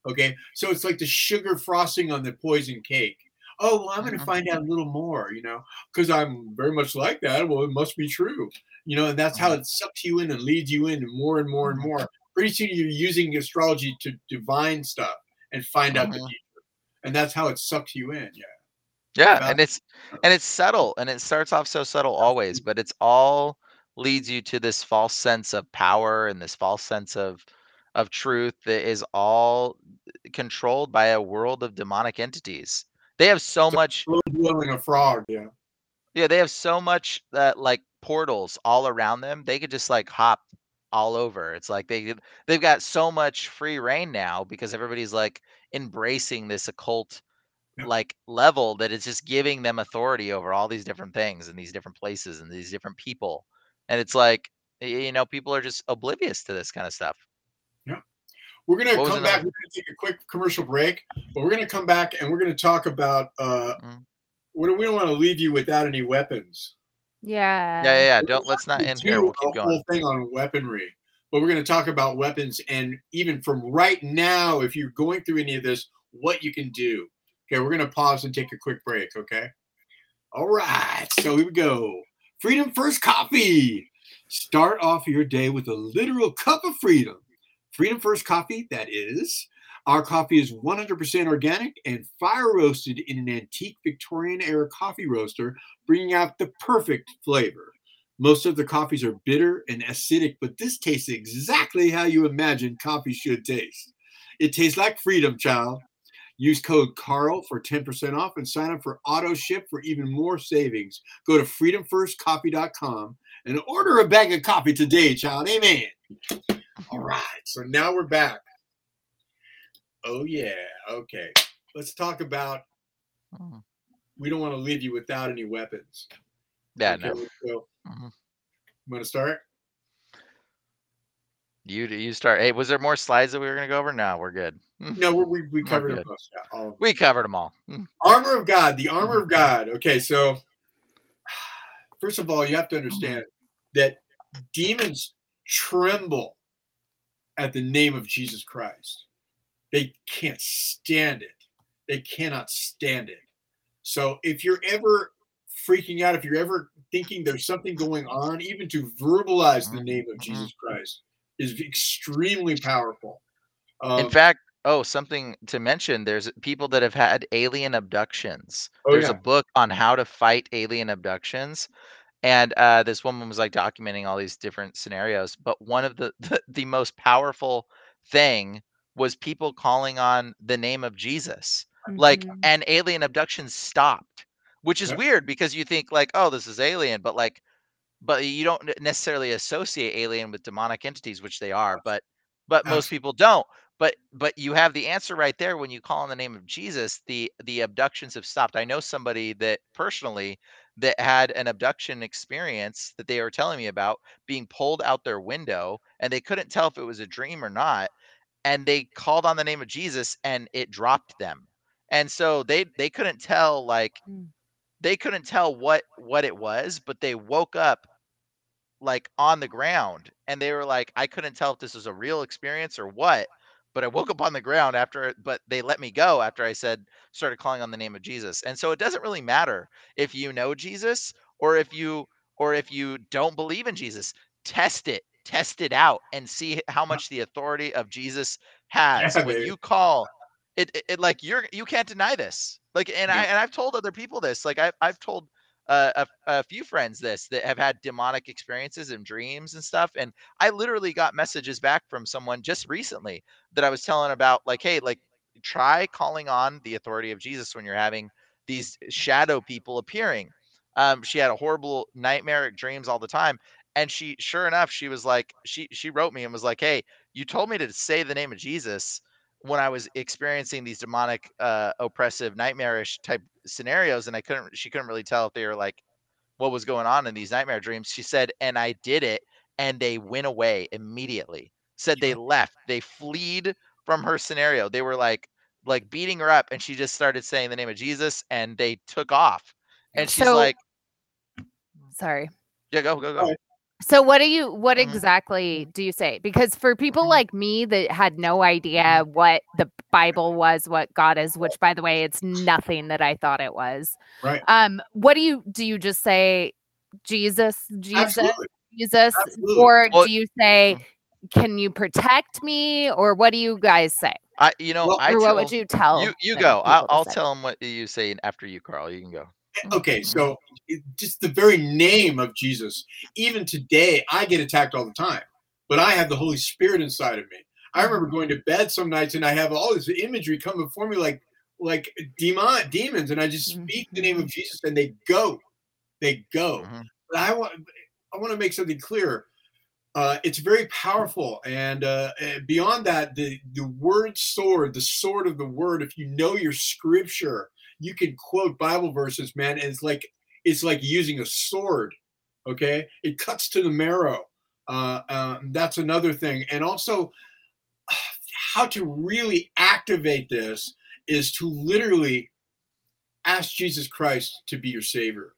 Okay, so it's like the sugar frosting on the poison cake. Oh, well, I'm going to Mhm. find out a little more, you know, because I'm very much like that. Well, it must be true, you know, and that's how it sucks you in and leads you in more and more and Mhm. more. Pretty soon you're using astrology to divine stuff and find out the future, and that's how it sucks you in. Yeah, Yeah, and it's and it's subtle and it starts off so subtle always, but it's all leads you to this false sense of power and this false sense of of truth that is all controlled by a world of demonic entities. They have so So- much boiling a frog. Yeah, yeah, they have so much that like portals all around them. They could just like hop all over. It's like they they've got so much free reign now because everybody's like embracing this occult like level that it's just giving them authority over all these different things and these different places and these different people. And it's like you know, people are just oblivious to this kind of stuff. Yeah. We're gonna What come back. another- We're gonna take a quick commercial break, but we're gonna come back and we're gonna talk about. uh Mm. we don't, we don't want to leave you without any weapons. Yeah. Yeah, yeah, yeah. Don't let's not end here. We'll keep going. whole thing on weaponry, but we're going to talk about weapons and even from right now, if you're going through any of this, what you can do. Okay, we're going to pause and take a quick break. Okay. All right, so here we go. Freedom First Coffee. Start off your day with a literal cup of freedom. Freedom First Coffee, that is. Our coffee is 100% organic and fire roasted in an antique Victorian era coffee roaster bringing out the perfect flavor. Most of the coffees are bitter and acidic, but this tastes exactly how you imagine coffee should taste. It tastes like freedom, child. Use code CARL for 10% off and sign up for auto ship for even more savings. Go to freedomfirstcoffee.com and order a bag of coffee today, child. Amen. All right, so now we're back. Oh, yeah. Okay. Let's talk about Mm. we don't want to leave you without any weapons. Yeah, Okay, no. go. Mhm. You want to start? You you start. Hey, was there more slides that we were gonna go over? No, we're good. Mm. No, we, we, we covered them most. Yeah, all. We covered them all. Mm. Armor of God, the armor of God. Okay, so first of all, you have to understand that demons tremble at the name of Jesus Christ. They can't stand it. They cannot stand it. So if you're ever freaking out, if you're ever thinking there's something going on, even to verbalize the name of Jesus Christ is extremely powerful. In Um, fact, oh, something to mention. There's people that have had alien abductions. Oh, There's yeah. a book on how to fight alien abductions, and uh, this woman was like documenting all these different scenarios. But one of the the, the most powerful thing was people calling on the name of Jesus. Like, Mhm. and alien abductions stopped, which is Yep. weird because you think like, oh, this is alien, but like, but you don't necessarily associate alien with demonic entities, which they are. But but most people don't. But but you have the answer right there when you call on the name of Jesus. The the abductions have stopped. I know somebody that personally that had an abduction experience that they were telling me about being pulled out their window and they couldn't tell if it was a dream or not and they called on the name of Jesus and it dropped them. And so they they couldn't tell like Mm. they couldn't tell what what it was, but they woke up like on the ground and they were like I couldn't tell if this was a real experience or what, but I woke up on the ground after but they let me go after I said started calling on the name of Jesus. And so it doesn't really matter if you know Jesus or if you or if you don't believe in Jesus, test it, test it out, and see how much the authority of Jesus has. Yeah, when baby. you call it, it, it like you're you can't deny this. Like, and I and I've told other people this. Like, I've I've told uh, a, a few friends this that have had demonic experiences and dreams and stuff. And I literally got messages back from someone just recently that I was telling about, like, hey, like, try calling on the authority of Jesus when you're having these shadow people appearing. Um, she had a horrible nightmaric dreams all the time. And she, sure enough, she was like, she she wrote me and was like, hey, you told me to say the name of Jesus when I was experiencing these demonic, uh, oppressive, nightmarish type scenarios, and I couldn't. She couldn't really tell if they were like what was going on in these nightmare dreams. She said, and I did it, and they went away immediately. Said they left. They fleed from her scenario. They were like like beating her up, and she just started saying the name of Jesus, and they took off. And she's So- like, Sorry. "Yeah, go, go, go." So what do you what Mhm. exactly do you say? Because for people Mhm. like me that had no idea what the Bible was, what God is, which by the way, it's nothing that I thought it was. Right. Um, what do you do you just say Jesus, Jesus, Absolutely. Jesus, Absolutely. or Well- do you say can you protect me or what do you guys say? I, you know, Well, I or what tell, would you tell? you you go. I'll, I'll tell them what you say after you, Carl. You can go. Okay, so just the very name of Jesus, even today, I get attacked all the time, but I have the Holy Spirit inside of me. I remember going to bed some nights and I have all this imagery come before me like like demon demons, and I just speak the name of Jesus and they go, they go. Mhm. But I want I want to make something clear. Uh, it's very powerful, and uh, uh, beyond that, the the word sword, the sword of the word. If you know your scripture, you can quote Bible verses, man. And it's like it's like using a sword. Okay, it cuts to the marrow. Uh, uh, that's another thing, and also how to really activate this is to literally ask Jesus Christ to be your savior.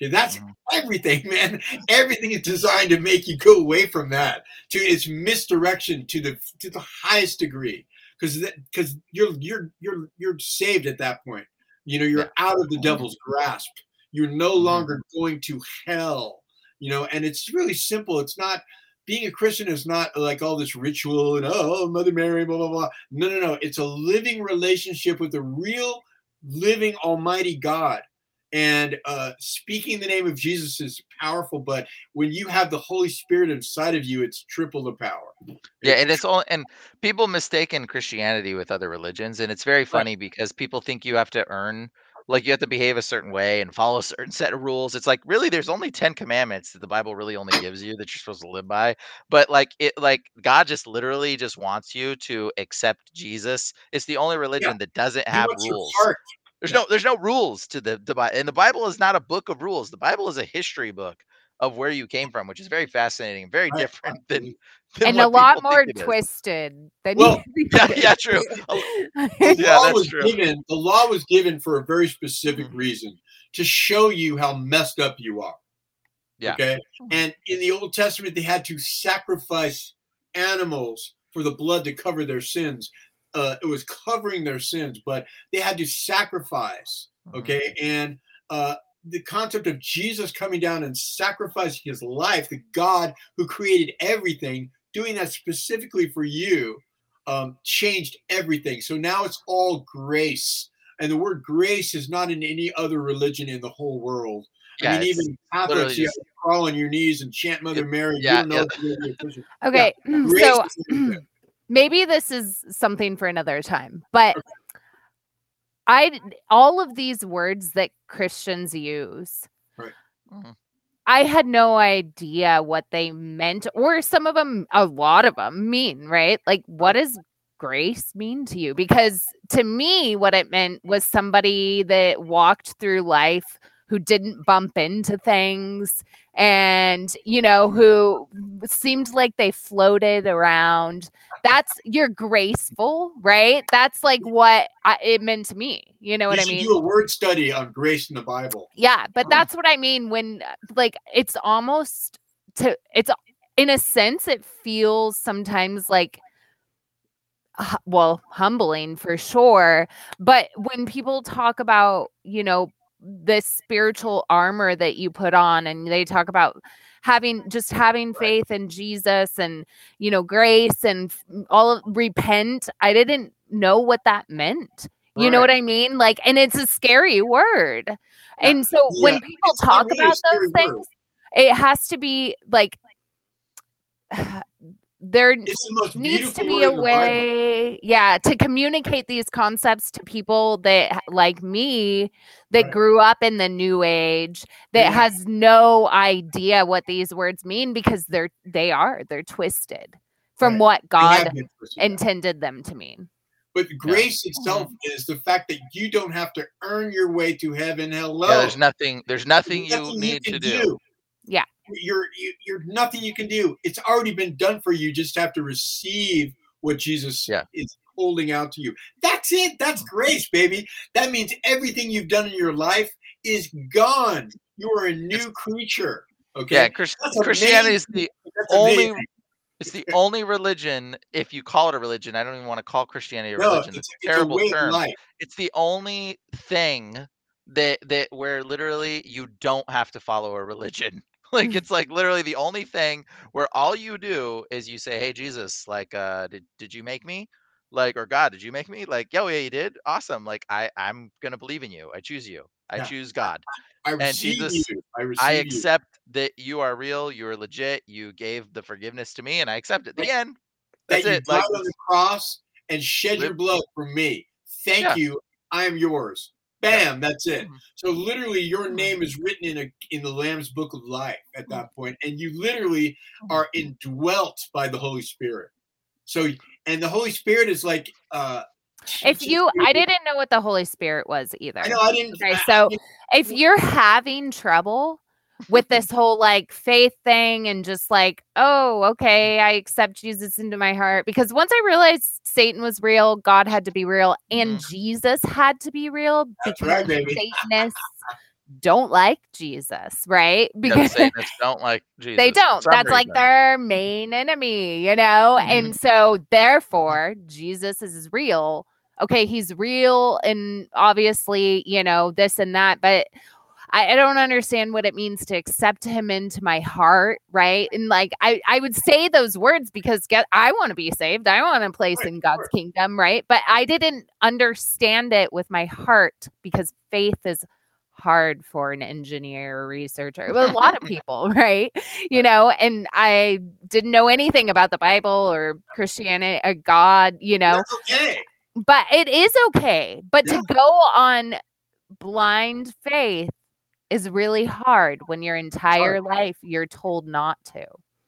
Okay, that's Mhm. everything, man. Everything is designed to make you go away from that to its misdirection to the to the highest degree, because because you're you're you're you're saved at that point. You know, you're out of the devil's grasp. You're no Mhm. longer going to hell. You know, and it's really simple. It's not being a Christian is not like all this ritual and oh Mother Mary, blah blah blah. No, no, no. It's a living relationship with the real, living Almighty God. And uh, speaking the name of Jesus is powerful, but when you have the Holy Spirit inside of you, it's triple the power. Yeah, and it's all and people mistaken Christianity with other religions, and it's very funny because people think you have to earn, like you have to behave a certain way and follow a certain set of rules. It's like really, there's only ten commandments that the Bible really only gives you that you're supposed to live by. But like it, like God just literally just wants you to accept Jesus. It's the only religion that doesn't have rules. Heart. There's no there's no rules to the the Bible, and the Bible is not a book of rules. The Bible is a history book of where you came from, which is very fascinating, and very Right, different than, than and a lot more think it is. twisted than Well, you Yeah, yeah, true. The Yeah, law that's was true. given. The law was given for a very specific Mhm. reason to show you how messed up you are. Yeah. Okay. And in the Old Testament, they had to sacrifice animals for the blood to cover their sins. Uh, it was covering their sins, but they had to sacrifice. Mhm. Okay. And uh, the concept of Jesus coming down and sacrificing his life, the God who created everything, doing that specifically for you, um, changed everything. So now it's all grace. And the word grace is not in any other religion in the whole world. Yeah, I mean, even Catholics, you just- have to crawl on your knees and chant Mother Mary. yeah, you don't know yeah. if you're gonna be a Christian. Okay, Grace so is everything. Maybe this is something for another time, but I all of these words that Christians use, Right. Mhm. I had no idea what they meant, or some of them, a lot of them mean, right? Like, what does grace mean to you? Because to me, what it meant was somebody that walked through life who didn't bump into things and, you know, who seemed like they floated around. That's you're graceful, right? That's like what I, it meant to me. You know what you I mean? do a word study on grace in the Bible. Yeah, but that's what I mean when like it's almost to it's in a sense it feels sometimes like well, humbling for sure, but when people talk about, you know, this spiritual armor that you put on and they talk about having just having faith in Jesus and you know grace and f- mm, all of, repent. I didn't know what that meant. You know what I mean? Like and it's a scary word. And so when people it's talk really about those word. things it has to be like there the needs to be a in Bible. way yeah to communicate these concepts to people that like me that Right. grew up in the new age that Yeah. has no idea what these words mean because they're they are they're twisted from Right. what god been twisted, yeah. intended them to mean But grace itself Mm-hmm. is the fact that you don't have to earn your way to heaven. Hello. Yeah, there's nothing. There's nothing There's you need to can do. Yeah. You're you, you're nothing you can do. It's already been done for you. You just have to receive what Jesus Yeah. is holding out to you. That's it. That's grace, baby. That means everything you've done in your life is gone. You are a new creature. Okay. Yeah, Chris, Christianity is the That's only. amazing. It's the only religion, if you call it a religion. I don't even want to call Christianity a No, religion. it's, It's a it's a terrible way of term. life. It's the only thing that that where literally you don't have to follow a religion. Like it's like literally the only thing where all you do is you say, "Hey Jesus, like, uh, did did you make me?" Like, or God, did you make me? Like, yeah, yeah, you did. Awesome. Like, I I'm gonna believe in you. I choose you. I Yeah. choose God. I And receive Jesus, you. I I you. accept that you are real. You are legit. You gave the forgiveness to me, and I accept it. The end. that That's you it. died Like, on the cross and shed your blood for me. Thank Yeah. you. I am yours. Bam, that's it. Mhm. So literally your Mhm. name is written in a in the Lamb's book of life at that point, and you literally are indwelt by the Holy Spirit. So and the Holy Spirit is like uh if you i didn't know what the holy spirit was either I know I didn't Okay, so if you're having trouble with this whole like faith thing and just like, oh, okay, I accept Jesus into my heart. Because once I realized Satan was real, God had to be real, and Jesus had to be real That's because right. Satanists don't like Jesus, right? Because Satanists don't like Jesus. they don't. That's like their main enemy, you know? Mhm. And so, therefore, Jesus is real. Okay, he's real, and obviously, you know, this and that, but I, I don't understand what it means to accept him into my heart, right? And like, I, I would say those words because get, I want to be saved. I want a place Right, in God's kingdom, right? But I didn't understand it with my heart because faith is hard for an engineer or researcher. Well, a lot of people, right? You know, and I didn't know anything about the Bible or Christianity, or uh, God, you know that's okay. but it is okay. But Yeah. to go on blind faith is really hard when your entire life you're told not to.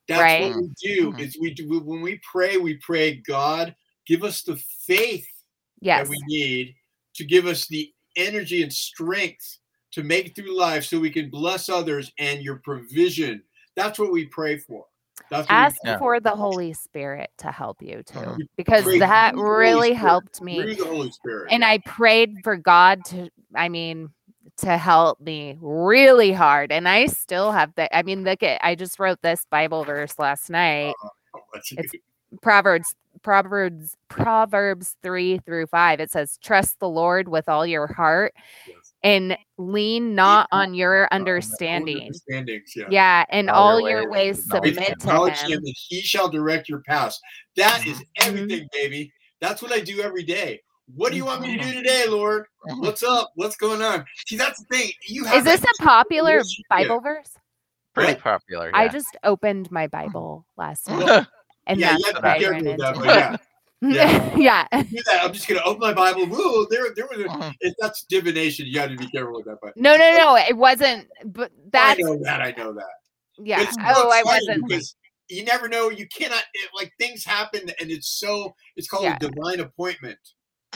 That's Right? what we do. Mhm. Is we do when we pray, we pray, God, give us the faith Yes. that we need to give us the energy and strength to make through life so we can bless others and your provision. That's what we pray for. That's Ask for the Holy Spirit to help you too, because pray that through the Holy really helped me. the Holy Spirit. And I prayed for God to, I mean, to help me really hard. And I still have that. I mean, look at, I just wrote this Bible verse last night. Oh, it's- Proverbs Proverbs Proverbs 3 through 5 it says trust the Lord with all your heart and lean not on your understanding. Understandings, yeah. Yeah, and All all your your ways ways submit to him him. he shall direct your paths. That is Mhm. everything, baby. That's what I do every day. What do you want me to do today, Lord? Mhm. What's up? What's going on? See, that's the thing. You have Is this a popular. Bible verse? Pretty What? popular. I just opened my Bible last night and yeah, that's you what I ran careful with that, into. yeah. Yeah. yeah. I'm just gonna open my Bible. Whoa, there, there was a. Mhm. If that's divination, you got to be careful with that. But No, no, no, it wasn't but that I know that. I know that. yeah. It's Oh, I wasn't because you never know. You cannot it, like things happen, and it's so. It's called Yeah. a divine appointment.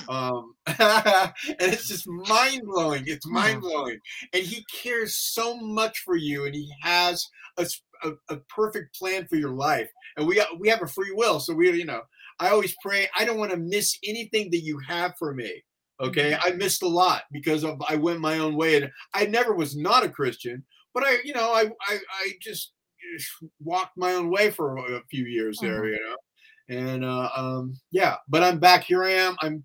Um, and it's just mind blowing. It's Mm-hmm. mind blowing, and he cares so much for you, and he has a a perfect plan for your life. And we we have a free will, so we you know. I always pray. I don't want to miss anything that you have for me. Okay, Mm-hmm. I missed a lot because of, I went my own way, and I never was not a Christian, but I, you know, I, I, I just walked my own way for a a few years there, Mhm. you know, and uh, um, yeah. But I'm back. Here I am. I'm.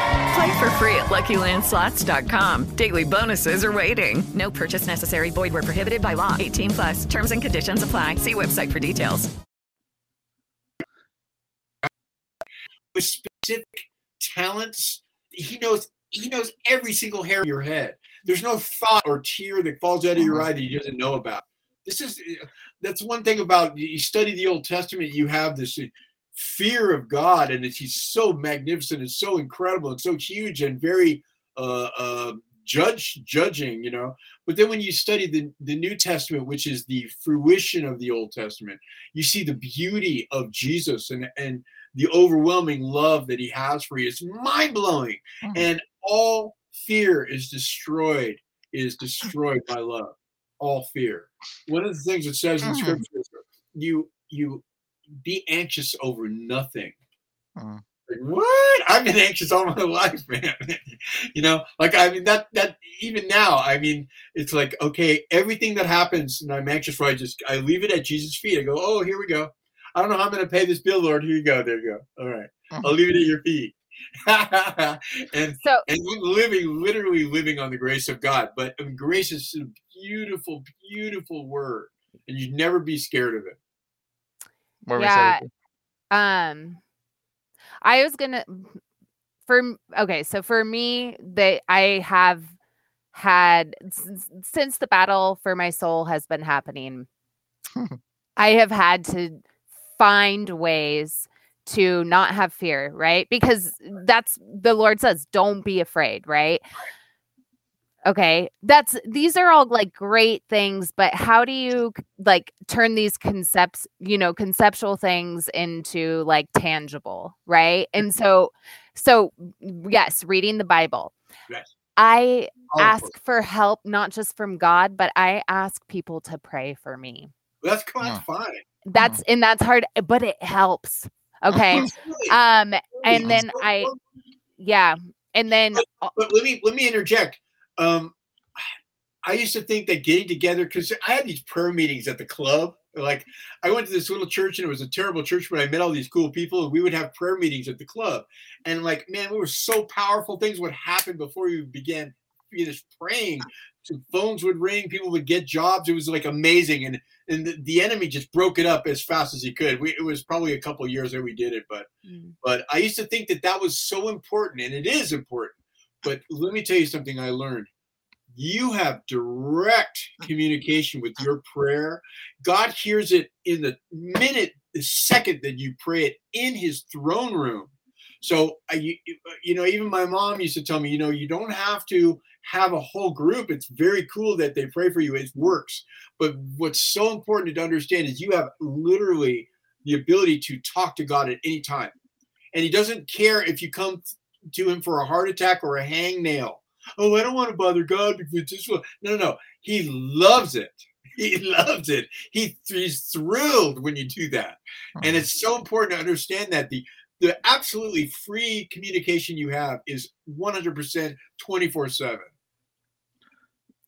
Play for free at LuckyLandSlots.com. Daily bonuses are waiting. No purchase necessary. Void were prohibited by law. 18 plus. Terms and conditions apply. See website for details. With specific talents, he knows he knows every single hair in your head. There's no thought or tear that falls out of your mm-hmm. eye that he doesn't know about. This is that's one thing about you study the Old Testament. You have this fear of God, and it's, he's so magnificent and so incredible and so huge and very uh, uh, judge judging, you know. But then when you study the, the New Testament, which is the fruition of the Old Testament, you see the beauty of Jesus and and the overwhelming love that he has for you. It's mind blowing, Mhm. and all fear is destroyed is destroyed by love. All fear. One of the things it says in Mhm. Scripture is you you be anxious over nothing. Mhm. Like, what? I've been anxious all my life, man. you know, like I mean that that even now, I mean, it's like okay, everything that happens and I'm anxious for, I just I leave it at Jesus' feet. I go, oh, here we go. I don't know how I'm going to pay this bill, Lord. Here you go. There you go. All right, I'll leave it at your feet. and So and living, literally living on the grace of God. But I mean, grace is a beautiful, beautiful word, and you'd never be scared of it. Where we yeah. said Um, I was gonna for okay. So for me, that I have had s- since the battle for my soul has been happening. I have had to find ways to not have fear, right? Because that's the Lord says, don't be afraid, right? Okay, that's these are all like great things, but how do you like turn these concepts, you know, conceptual things into like tangible, right? And so, so yes, reading the Bible. Yes. I Powerful. ask for help, not just from God, but I ask people to pray for me That's, that's fine. that's and that's hard but it helps okay um and then i yeah and then uh, But let me let me interject. Um, I used to think that getting together because I had these prayer meetings at the club. Like I went to this little church and it was a terrible church, but I met all these cool people and we would have prayer meetings at the club. And like, man, we were so powerful. Things would happen before we began finished praying. Phones would ring, people would get jobs. It was like amazing. And and the, the enemy just broke it up as fast as he could. We, it was probably a couple of years that we did it, but mm, but I used to think that that was so important, and it is important. But let me tell you something I learned. You have direct communication with your prayer. God hears it in the minute, the second that you pray it in His throne room. So, you, you know, even my mom used to tell me, you know, you don't have to have a whole group. It's very cool that they pray for you. It works. But what's so important to understand is you have literally the ability to talk to God at any time and he doesn't care if you come to him for a heart attack or a hangnail. Oh, I don't want to bother God because this will. No, no, no. He loves it. He loves it. He, he's thrilled when you do that. And it's so important to understand that the the absolutely free communication you have is 100% 24 7.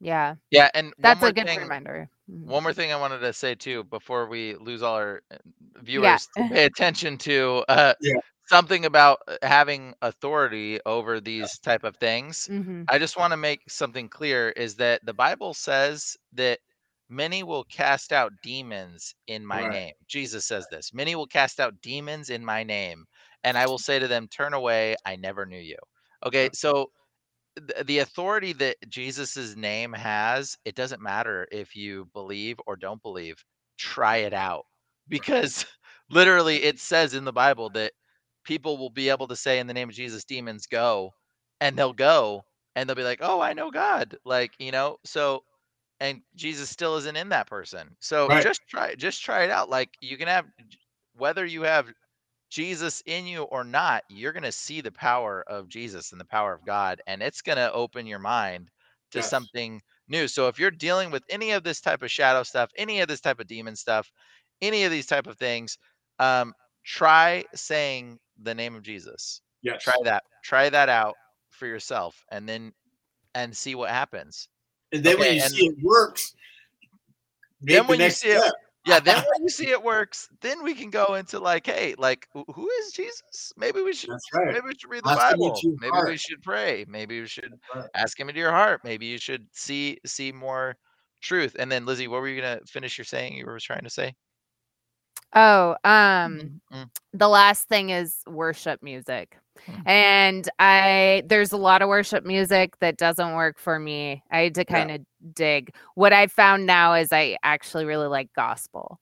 yeah Yeah, and that's a good thing, reminder Mhm. One more thing I wanted to say too before we lose all our uh, viewers to pay attention to uh, Yeah. Something about uh, having authority over these type of things. Mhm. I just want to make something clear is that the Bible says that many will cast out demons in my Right. name. Jesus says this. Many will cast out demons in my name, and I will say to them, "Turn away, I never knew you." Okay, so the, the authority that Jesus's name has, it doesn't matter if you believe or don't believe. Try it out. Because literally it says in the Bible that people will be able to say in the name of Jesus demons go and they'll go and they'll be like, "Oh, I know God." Like, you know, so and Jesus still isn't in that person. So Right. just try just try it out. Like you can have whether you have Jesus in you or not, you're going to see the power of Jesus and the power of God, and it's going to open your mind to Yes. something new. So if you're dealing with any of this type of shadow stuff, any of this type of demon stuff, any of these type of things, um, try saying the name of Jesus. Yeah. Try that. Try that out for yourself, and then and see what happens. And then when you see it works, then the when you see it, yeah, then when you see it works, then we can go into like, hey, like who- is Jesus? Maybe we should right. maybe we should read the Ask Bible. Maybe we should pray. Maybe we should right. ask him into your heart. Maybe you should see see more truth. And then Lizzie, what were you gonna finish your saying you were trying to say? Oh, um, Mm. the last thing is worship music. Mm. And I there's a lot of worship music that doesn't work for me. I had to kind of dig. What I found now is I actually really like gospel.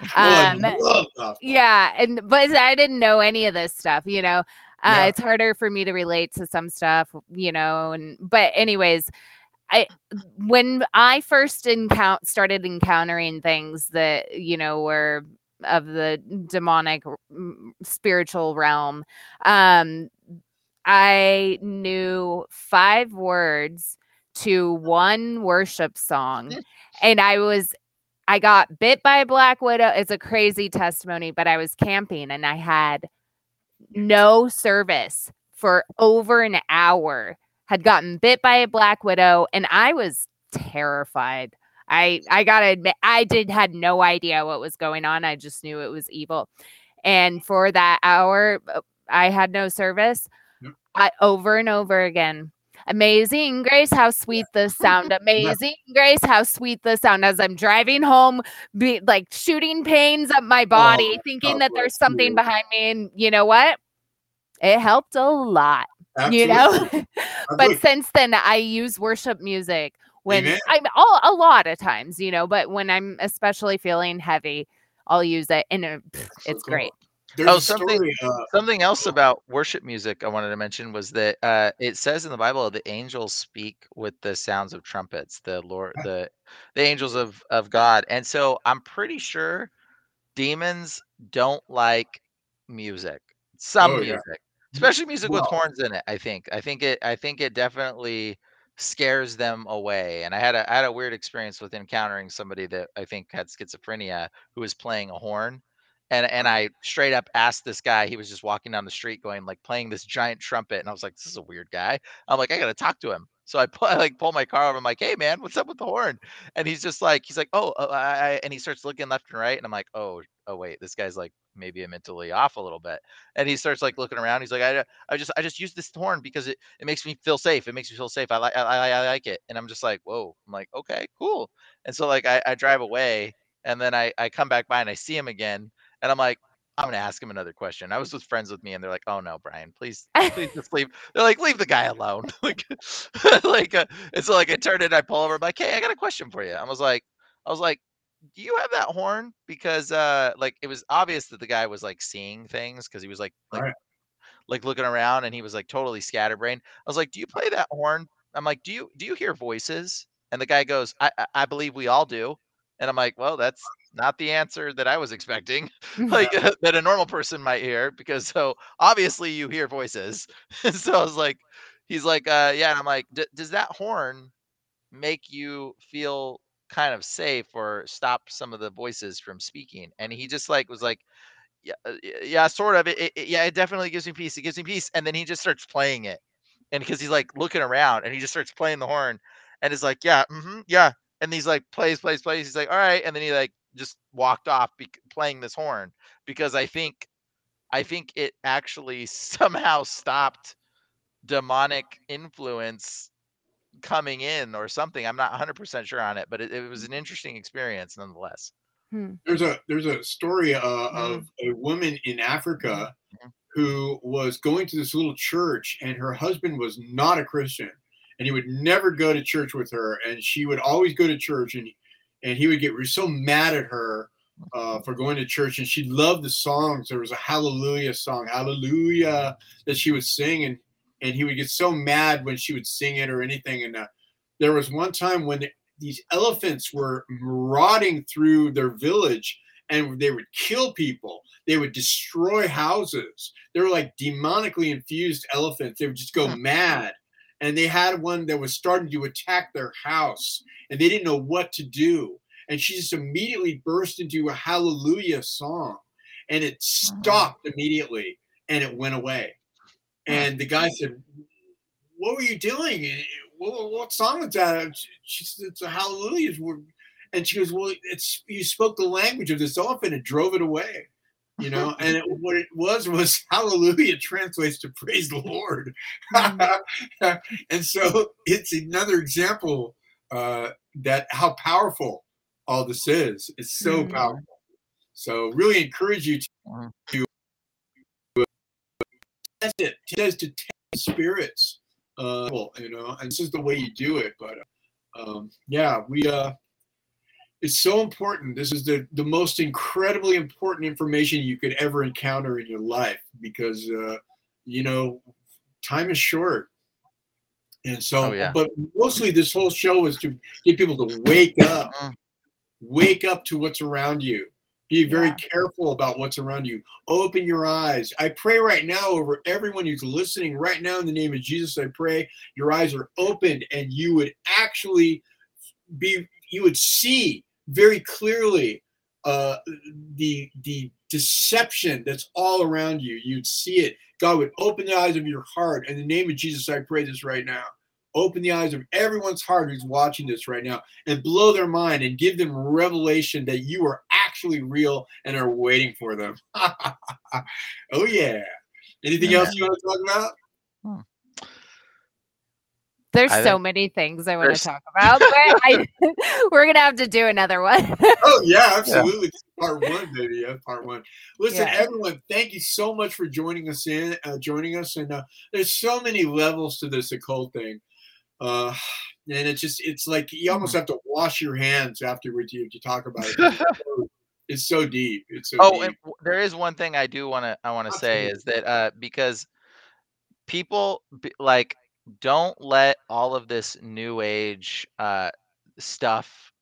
Um, gospel. Yeah, and but I didn't know any of this stuff, you know. Uh, Yeah. It's harder for me to relate to some stuff, you know. And but anyways, I when I first encounter started encountering things that you know were of the demonic spiritual realm, um, I knew five words to one worship song, and I was I got bit by a black widow. It's a crazy testimony, but I was camping and I had no service for over an hour. Had gotten bit by a black widow and I was terrified. I I got to admit I did had no idea what was going on. I just knew it was evil. And for that hour uh, I had no service. Yep. I over and over again. Amazing grace, how sweet the sound. Amazing grace, how sweet the sound. As I'm driving home, be like shooting pains up my body, Oh, thinking that there's something you. behind me. And you know what? It helped a lot. You know? But since then I use worship music when Amen. I'm all a lot of times, you know, but when I'm especially feeling heavy, I'll use it and it, pff, so it's cool. great. There's Oh, something- story. Uh, Something else about worship music I wanted to mention was that uh, it says in the Bible the angels speak with the sounds of trumpets, the Lord, the the angels of of God, and so I'm pretty sure demons don't like music, some Oh, yeah. music, especially music with horns in it. I think, I think it, I think it definitely scares them away. And I had a I had a weird experience with encountering somebody that I think had schizophrenia who was playing a horn and and uh-huh. I straight up asked this guy. He was just walking down the street, going like playing this giant trumpet, and I was like, "This is a weird guy." I'm like, "I gotta talk to him." So I pull, I like pull my car over. I'm like, "Hey man, what's up with the horn?" And he's just like, he's like, "Oh," uh, I, and he starts looking left and right, and I'm like, "Oh, oh wait, this guy's like maybe i mentally off a little bit." And he starts like looking around. He's like, "I, I just, I just use this horn because it, it makes me feel safe. It makes me feel safe. I like, I, I, I like it." And I'm just like, "Whoa!" I'm like, "Okay, cool." And so like I, I drive away, and then I, I come back by and I see him again, and I'm like. I'm gonna ask him another question. I was with friends with me, and they're like, "Oh no, Brian, please, please just leave." They're like, "Leave the guy alone." like, like, uh, and so like I turned it, I pull over, I'm like, "Hey, I got a question for you." I was like, I was like, "Do you have that horn?" Because uh, like it was obvious that the guy was like seeing things because he was like, like, Right. like looking around, and he was like totally scatterbrained. I was like, "Do you play that horn?" I'm like, "Do you do you hear voices?" And the guy goes, "I I, I believe we all do." And I'm like, "Well, that's." Not the answer that I was expecting. like that a normal person might hear because so obviously you hear voices so i was like he's like uh yeah and i'm like does that horn make you feel kind of safe or stop some of the voices from speaking and he just like was like yeah uh, yeah sort of it, it, yeah it definitely gives me peace it gives me peace and then he just starts playing it and because he's like looking around and he just starts playing the horn and is like yeah hmm yeah and he's like plays plays plays he's like all right and then he like just walked off bec playing this horn because i think I think it actually somehow stopped demonic influence coming in or something. I'm not 100% sure on it, but it, it was an interesting experience nonetheless. Hmm. there's a there's a story uh, Mm-hmm. of a woman in Africa who was going to this little church, and her husband was not a Christian, and he would never go to church with her, and she would always go to church, and and he would get so mad at her uh, for going to church, and she loved the songs. There was a Hallelujah song, Hallelujah, that she would sing, and and he would get so mad when she would sing it or anything. And uh, there was one time when the, these elephants were marauding through their village and they would kill people. They would destroy houses. They were like demonically infused elephants. They would just go mad. And they had one that was starting to attack their house, and they didn't know what to do. And she just immediately burst into a hallelujah song, and it stopped immediately, and it went away. And the guy said, "What were you doing? Eh, what, what song is that?" She said, "It's a hallelujah." And she goes, "Well, it's you spoke the language of this elephant and drove it away." You know, and it, what it was was hallelujah translates to praise the Lord. and so it's another example uh, that how powerful all this is. It's so Mhm. powerful. So really encourage you to, to test it. Test to test spirits. Uh, well, you know, and this is the way you do it. But um, yeah, we uh, it's so important. This is the the most incredibly important information you could ever encounter in your life because uh, you know time is short. And so, Oh, yeah. but mostly this whole show is to get people to wake up, wake up to what's around you. Be very careful about what's around you. Open your eyes. I pray right now over everyone who's listening right now in the name of Jesus. I pray your eyes are opened and you would actually be, you would see very clearly uh, the the deception that's all around you. You'd see it. God would open the eyes of your heart. In the name of Jesus, I pray this right now. Open the eyes of everyone's heart who's watching this right now and blow their mind and give them revelation that you are actually real and are waiting for them. oh, yeah. Anything else you want to talk about? There's I so think- many things I want to talk about, but I, we're gonna have to do another one. Oh yeah, absolutely. Part one, baby. Yeah, part one. Listen, Yeah. everyone, thank you so much for joining us in, uh, joining us. And uh, there's so many levels to this occult thing, uh, and it's just it's like you almost Hmm. have to wash your hands afterwards you to talk about it. It's so- deep. It's so oh, deep. and there is one thing I do want to I want to say is that uh, because people like don't let all of this new age uh, stuff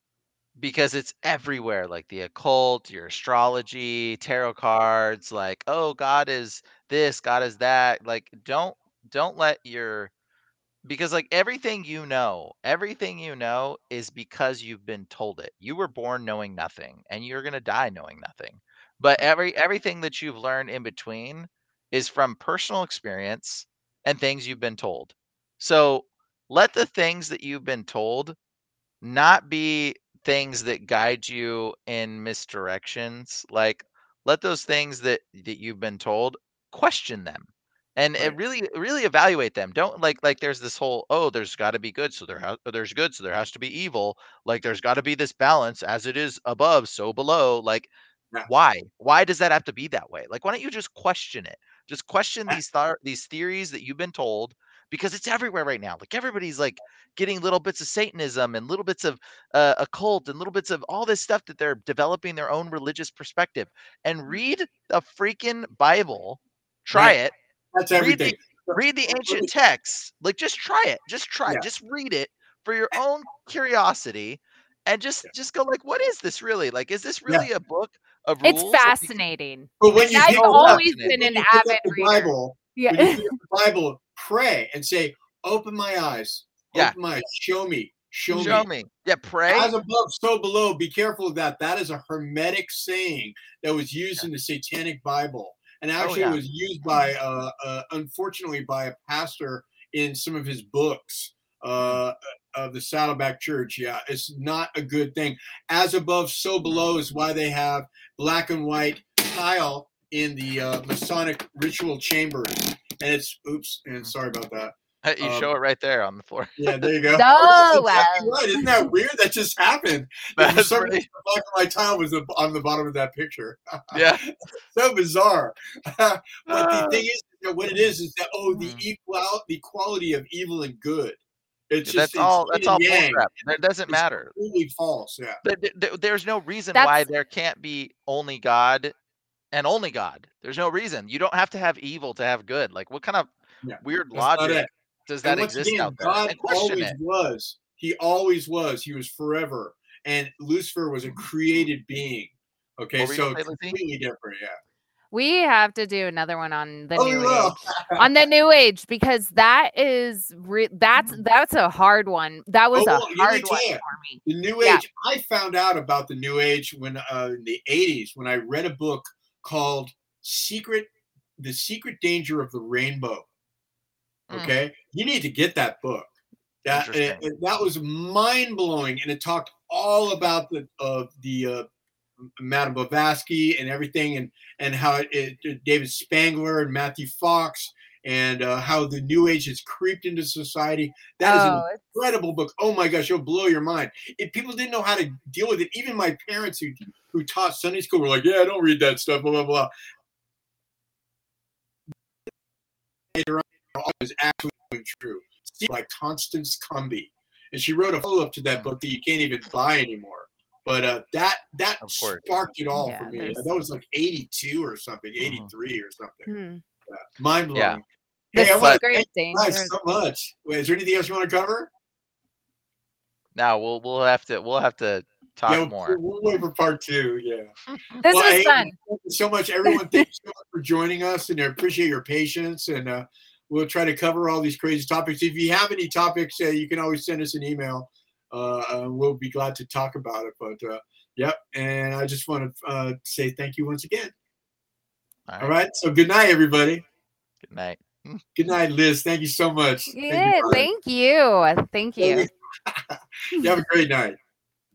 because it's everywhere like the occult your astrology tarot cards like oh god is this god is that like don't don't let your because like everything you know everything you know is because you've been told it. You were born knowing nothing and you're going to die knowing nothing. But every everything that you've learned in between is from personal experience and things you've been told so let the things that you've been told not be things that guide you in misdirections like let those things that that you've been told question them and it really really evaluate them. Don't like like there's this whole oh there's got to be good so there has there's good so there has to be evil. Like there's got to be this balance as it is above so below. Like why? Why does that have to be that way? Like why don't you just question it? Just question these thar- these theories that you've been told because it's everywhere right now like everybody's like getting little bits of satanism and little bits of uh, occult and little bits of all this stuff that they're developing their own religious perspective and read the freaking bible try it That's read everything. the, read the ancient texts like just try it just try Yeah. just read it for your own curiosity and just just go like what is this really like is this really a book of rules It's fascinating. But when you I've always been an avid reader. Bible, Yeah. the Bible, pray and say, "Open my eyes, Yeah. open my eyes, show me, show, Show me. Yeah, pray. As above, so below. Be careful of that. That is a hermetic saying that was used in the Satanic Bible, and actually yeah. it was used by, uh, uh, unfortunately, by a pastor in some of his books. Uh, of the Saddleback Church, yeah, it's not a good thing. As above, so below is why they have black and white tile in the uh, Masonic ritual chambers, and it's oops, and sorry about that. Uh, You Um, show it right there on the floor. Yeah, there you go. No, That's exactly right. Isn't that weird? That just happened. For That's pretty- reason, the black and white tile was on the bottom of that picture. Yeah. so bizarre. but Ah. the thing is, that what it is is that oh, Mm. the equal, the quality of evil and good. It's just that's it's all. yin That's all yang. bullcrap. That doesn't It's matter. Completely false. Yeah. Th- th- th- There's no reason That's- why there can't be only God and only God. There's no reason. You don't have to have evil to have good. Like what kind of Yeah, weird that's logic does And that exist again, out there? God And question always it. was. He always was. He was forever. And Lucifer was a created being. Okay, What were you so gonna say, Lizzie? completely different. Yeah. We have to do another one on the Oh, new will. age. on the new age because that is re- that's that's a hard one. That was Oh, a let hard one ya, for me. The new Yeah. age. I found out about the new age when uh, in the '80s when I read a book called "Secret: The Secret Danger of the Rainbow." Mm. Okay, you need to get that book. That it- it- that was mind blowing, and it talked all about the uh, the uh, Madame Blavatsky and everything, and and how it, it David Spangler and Matthew Fox. And uh, how the new age has creeped into society. That is an Oh, incredible book. Oh my gosh, it'll blow your mind. If people didn't know how to deal with it, even my parents who who taught Sunday school were like, "Yeah, I don't read that stuff." Blah blah blah. Later on, it was actually true. See, like Constance Cumby, and she wrote a follow up to that book that you can't even buy anymore. But uh, that that sparked it all Yeah, for me. there's- That was like eighty two or something, eighty three or something. Hmm. Yeah. Mind blowing. Yeah. The Hey, I want to secret thank you guys so much. Wait, is there anything else you want to cover? Now we'll we'll have to we'll have to talk yeah, more. We'll wait for part two. Yeah. This Well, was hey, fun. Thank you so much, everyone. Thank you so much for joining us, and I appreciate your patience. And uh, we'll try to cover all these crazy topics. If you have any topics, uh, you can always send us an email. Uh, uh, we'll be glad to talk about it. But uh, yep, and I just want to uh, say thank you once again. All All right. right. So good night, everybody. Good night. Good night, Liz. Thank you so much. Thank you, Yeah, thank you. Thank you. you have a great night.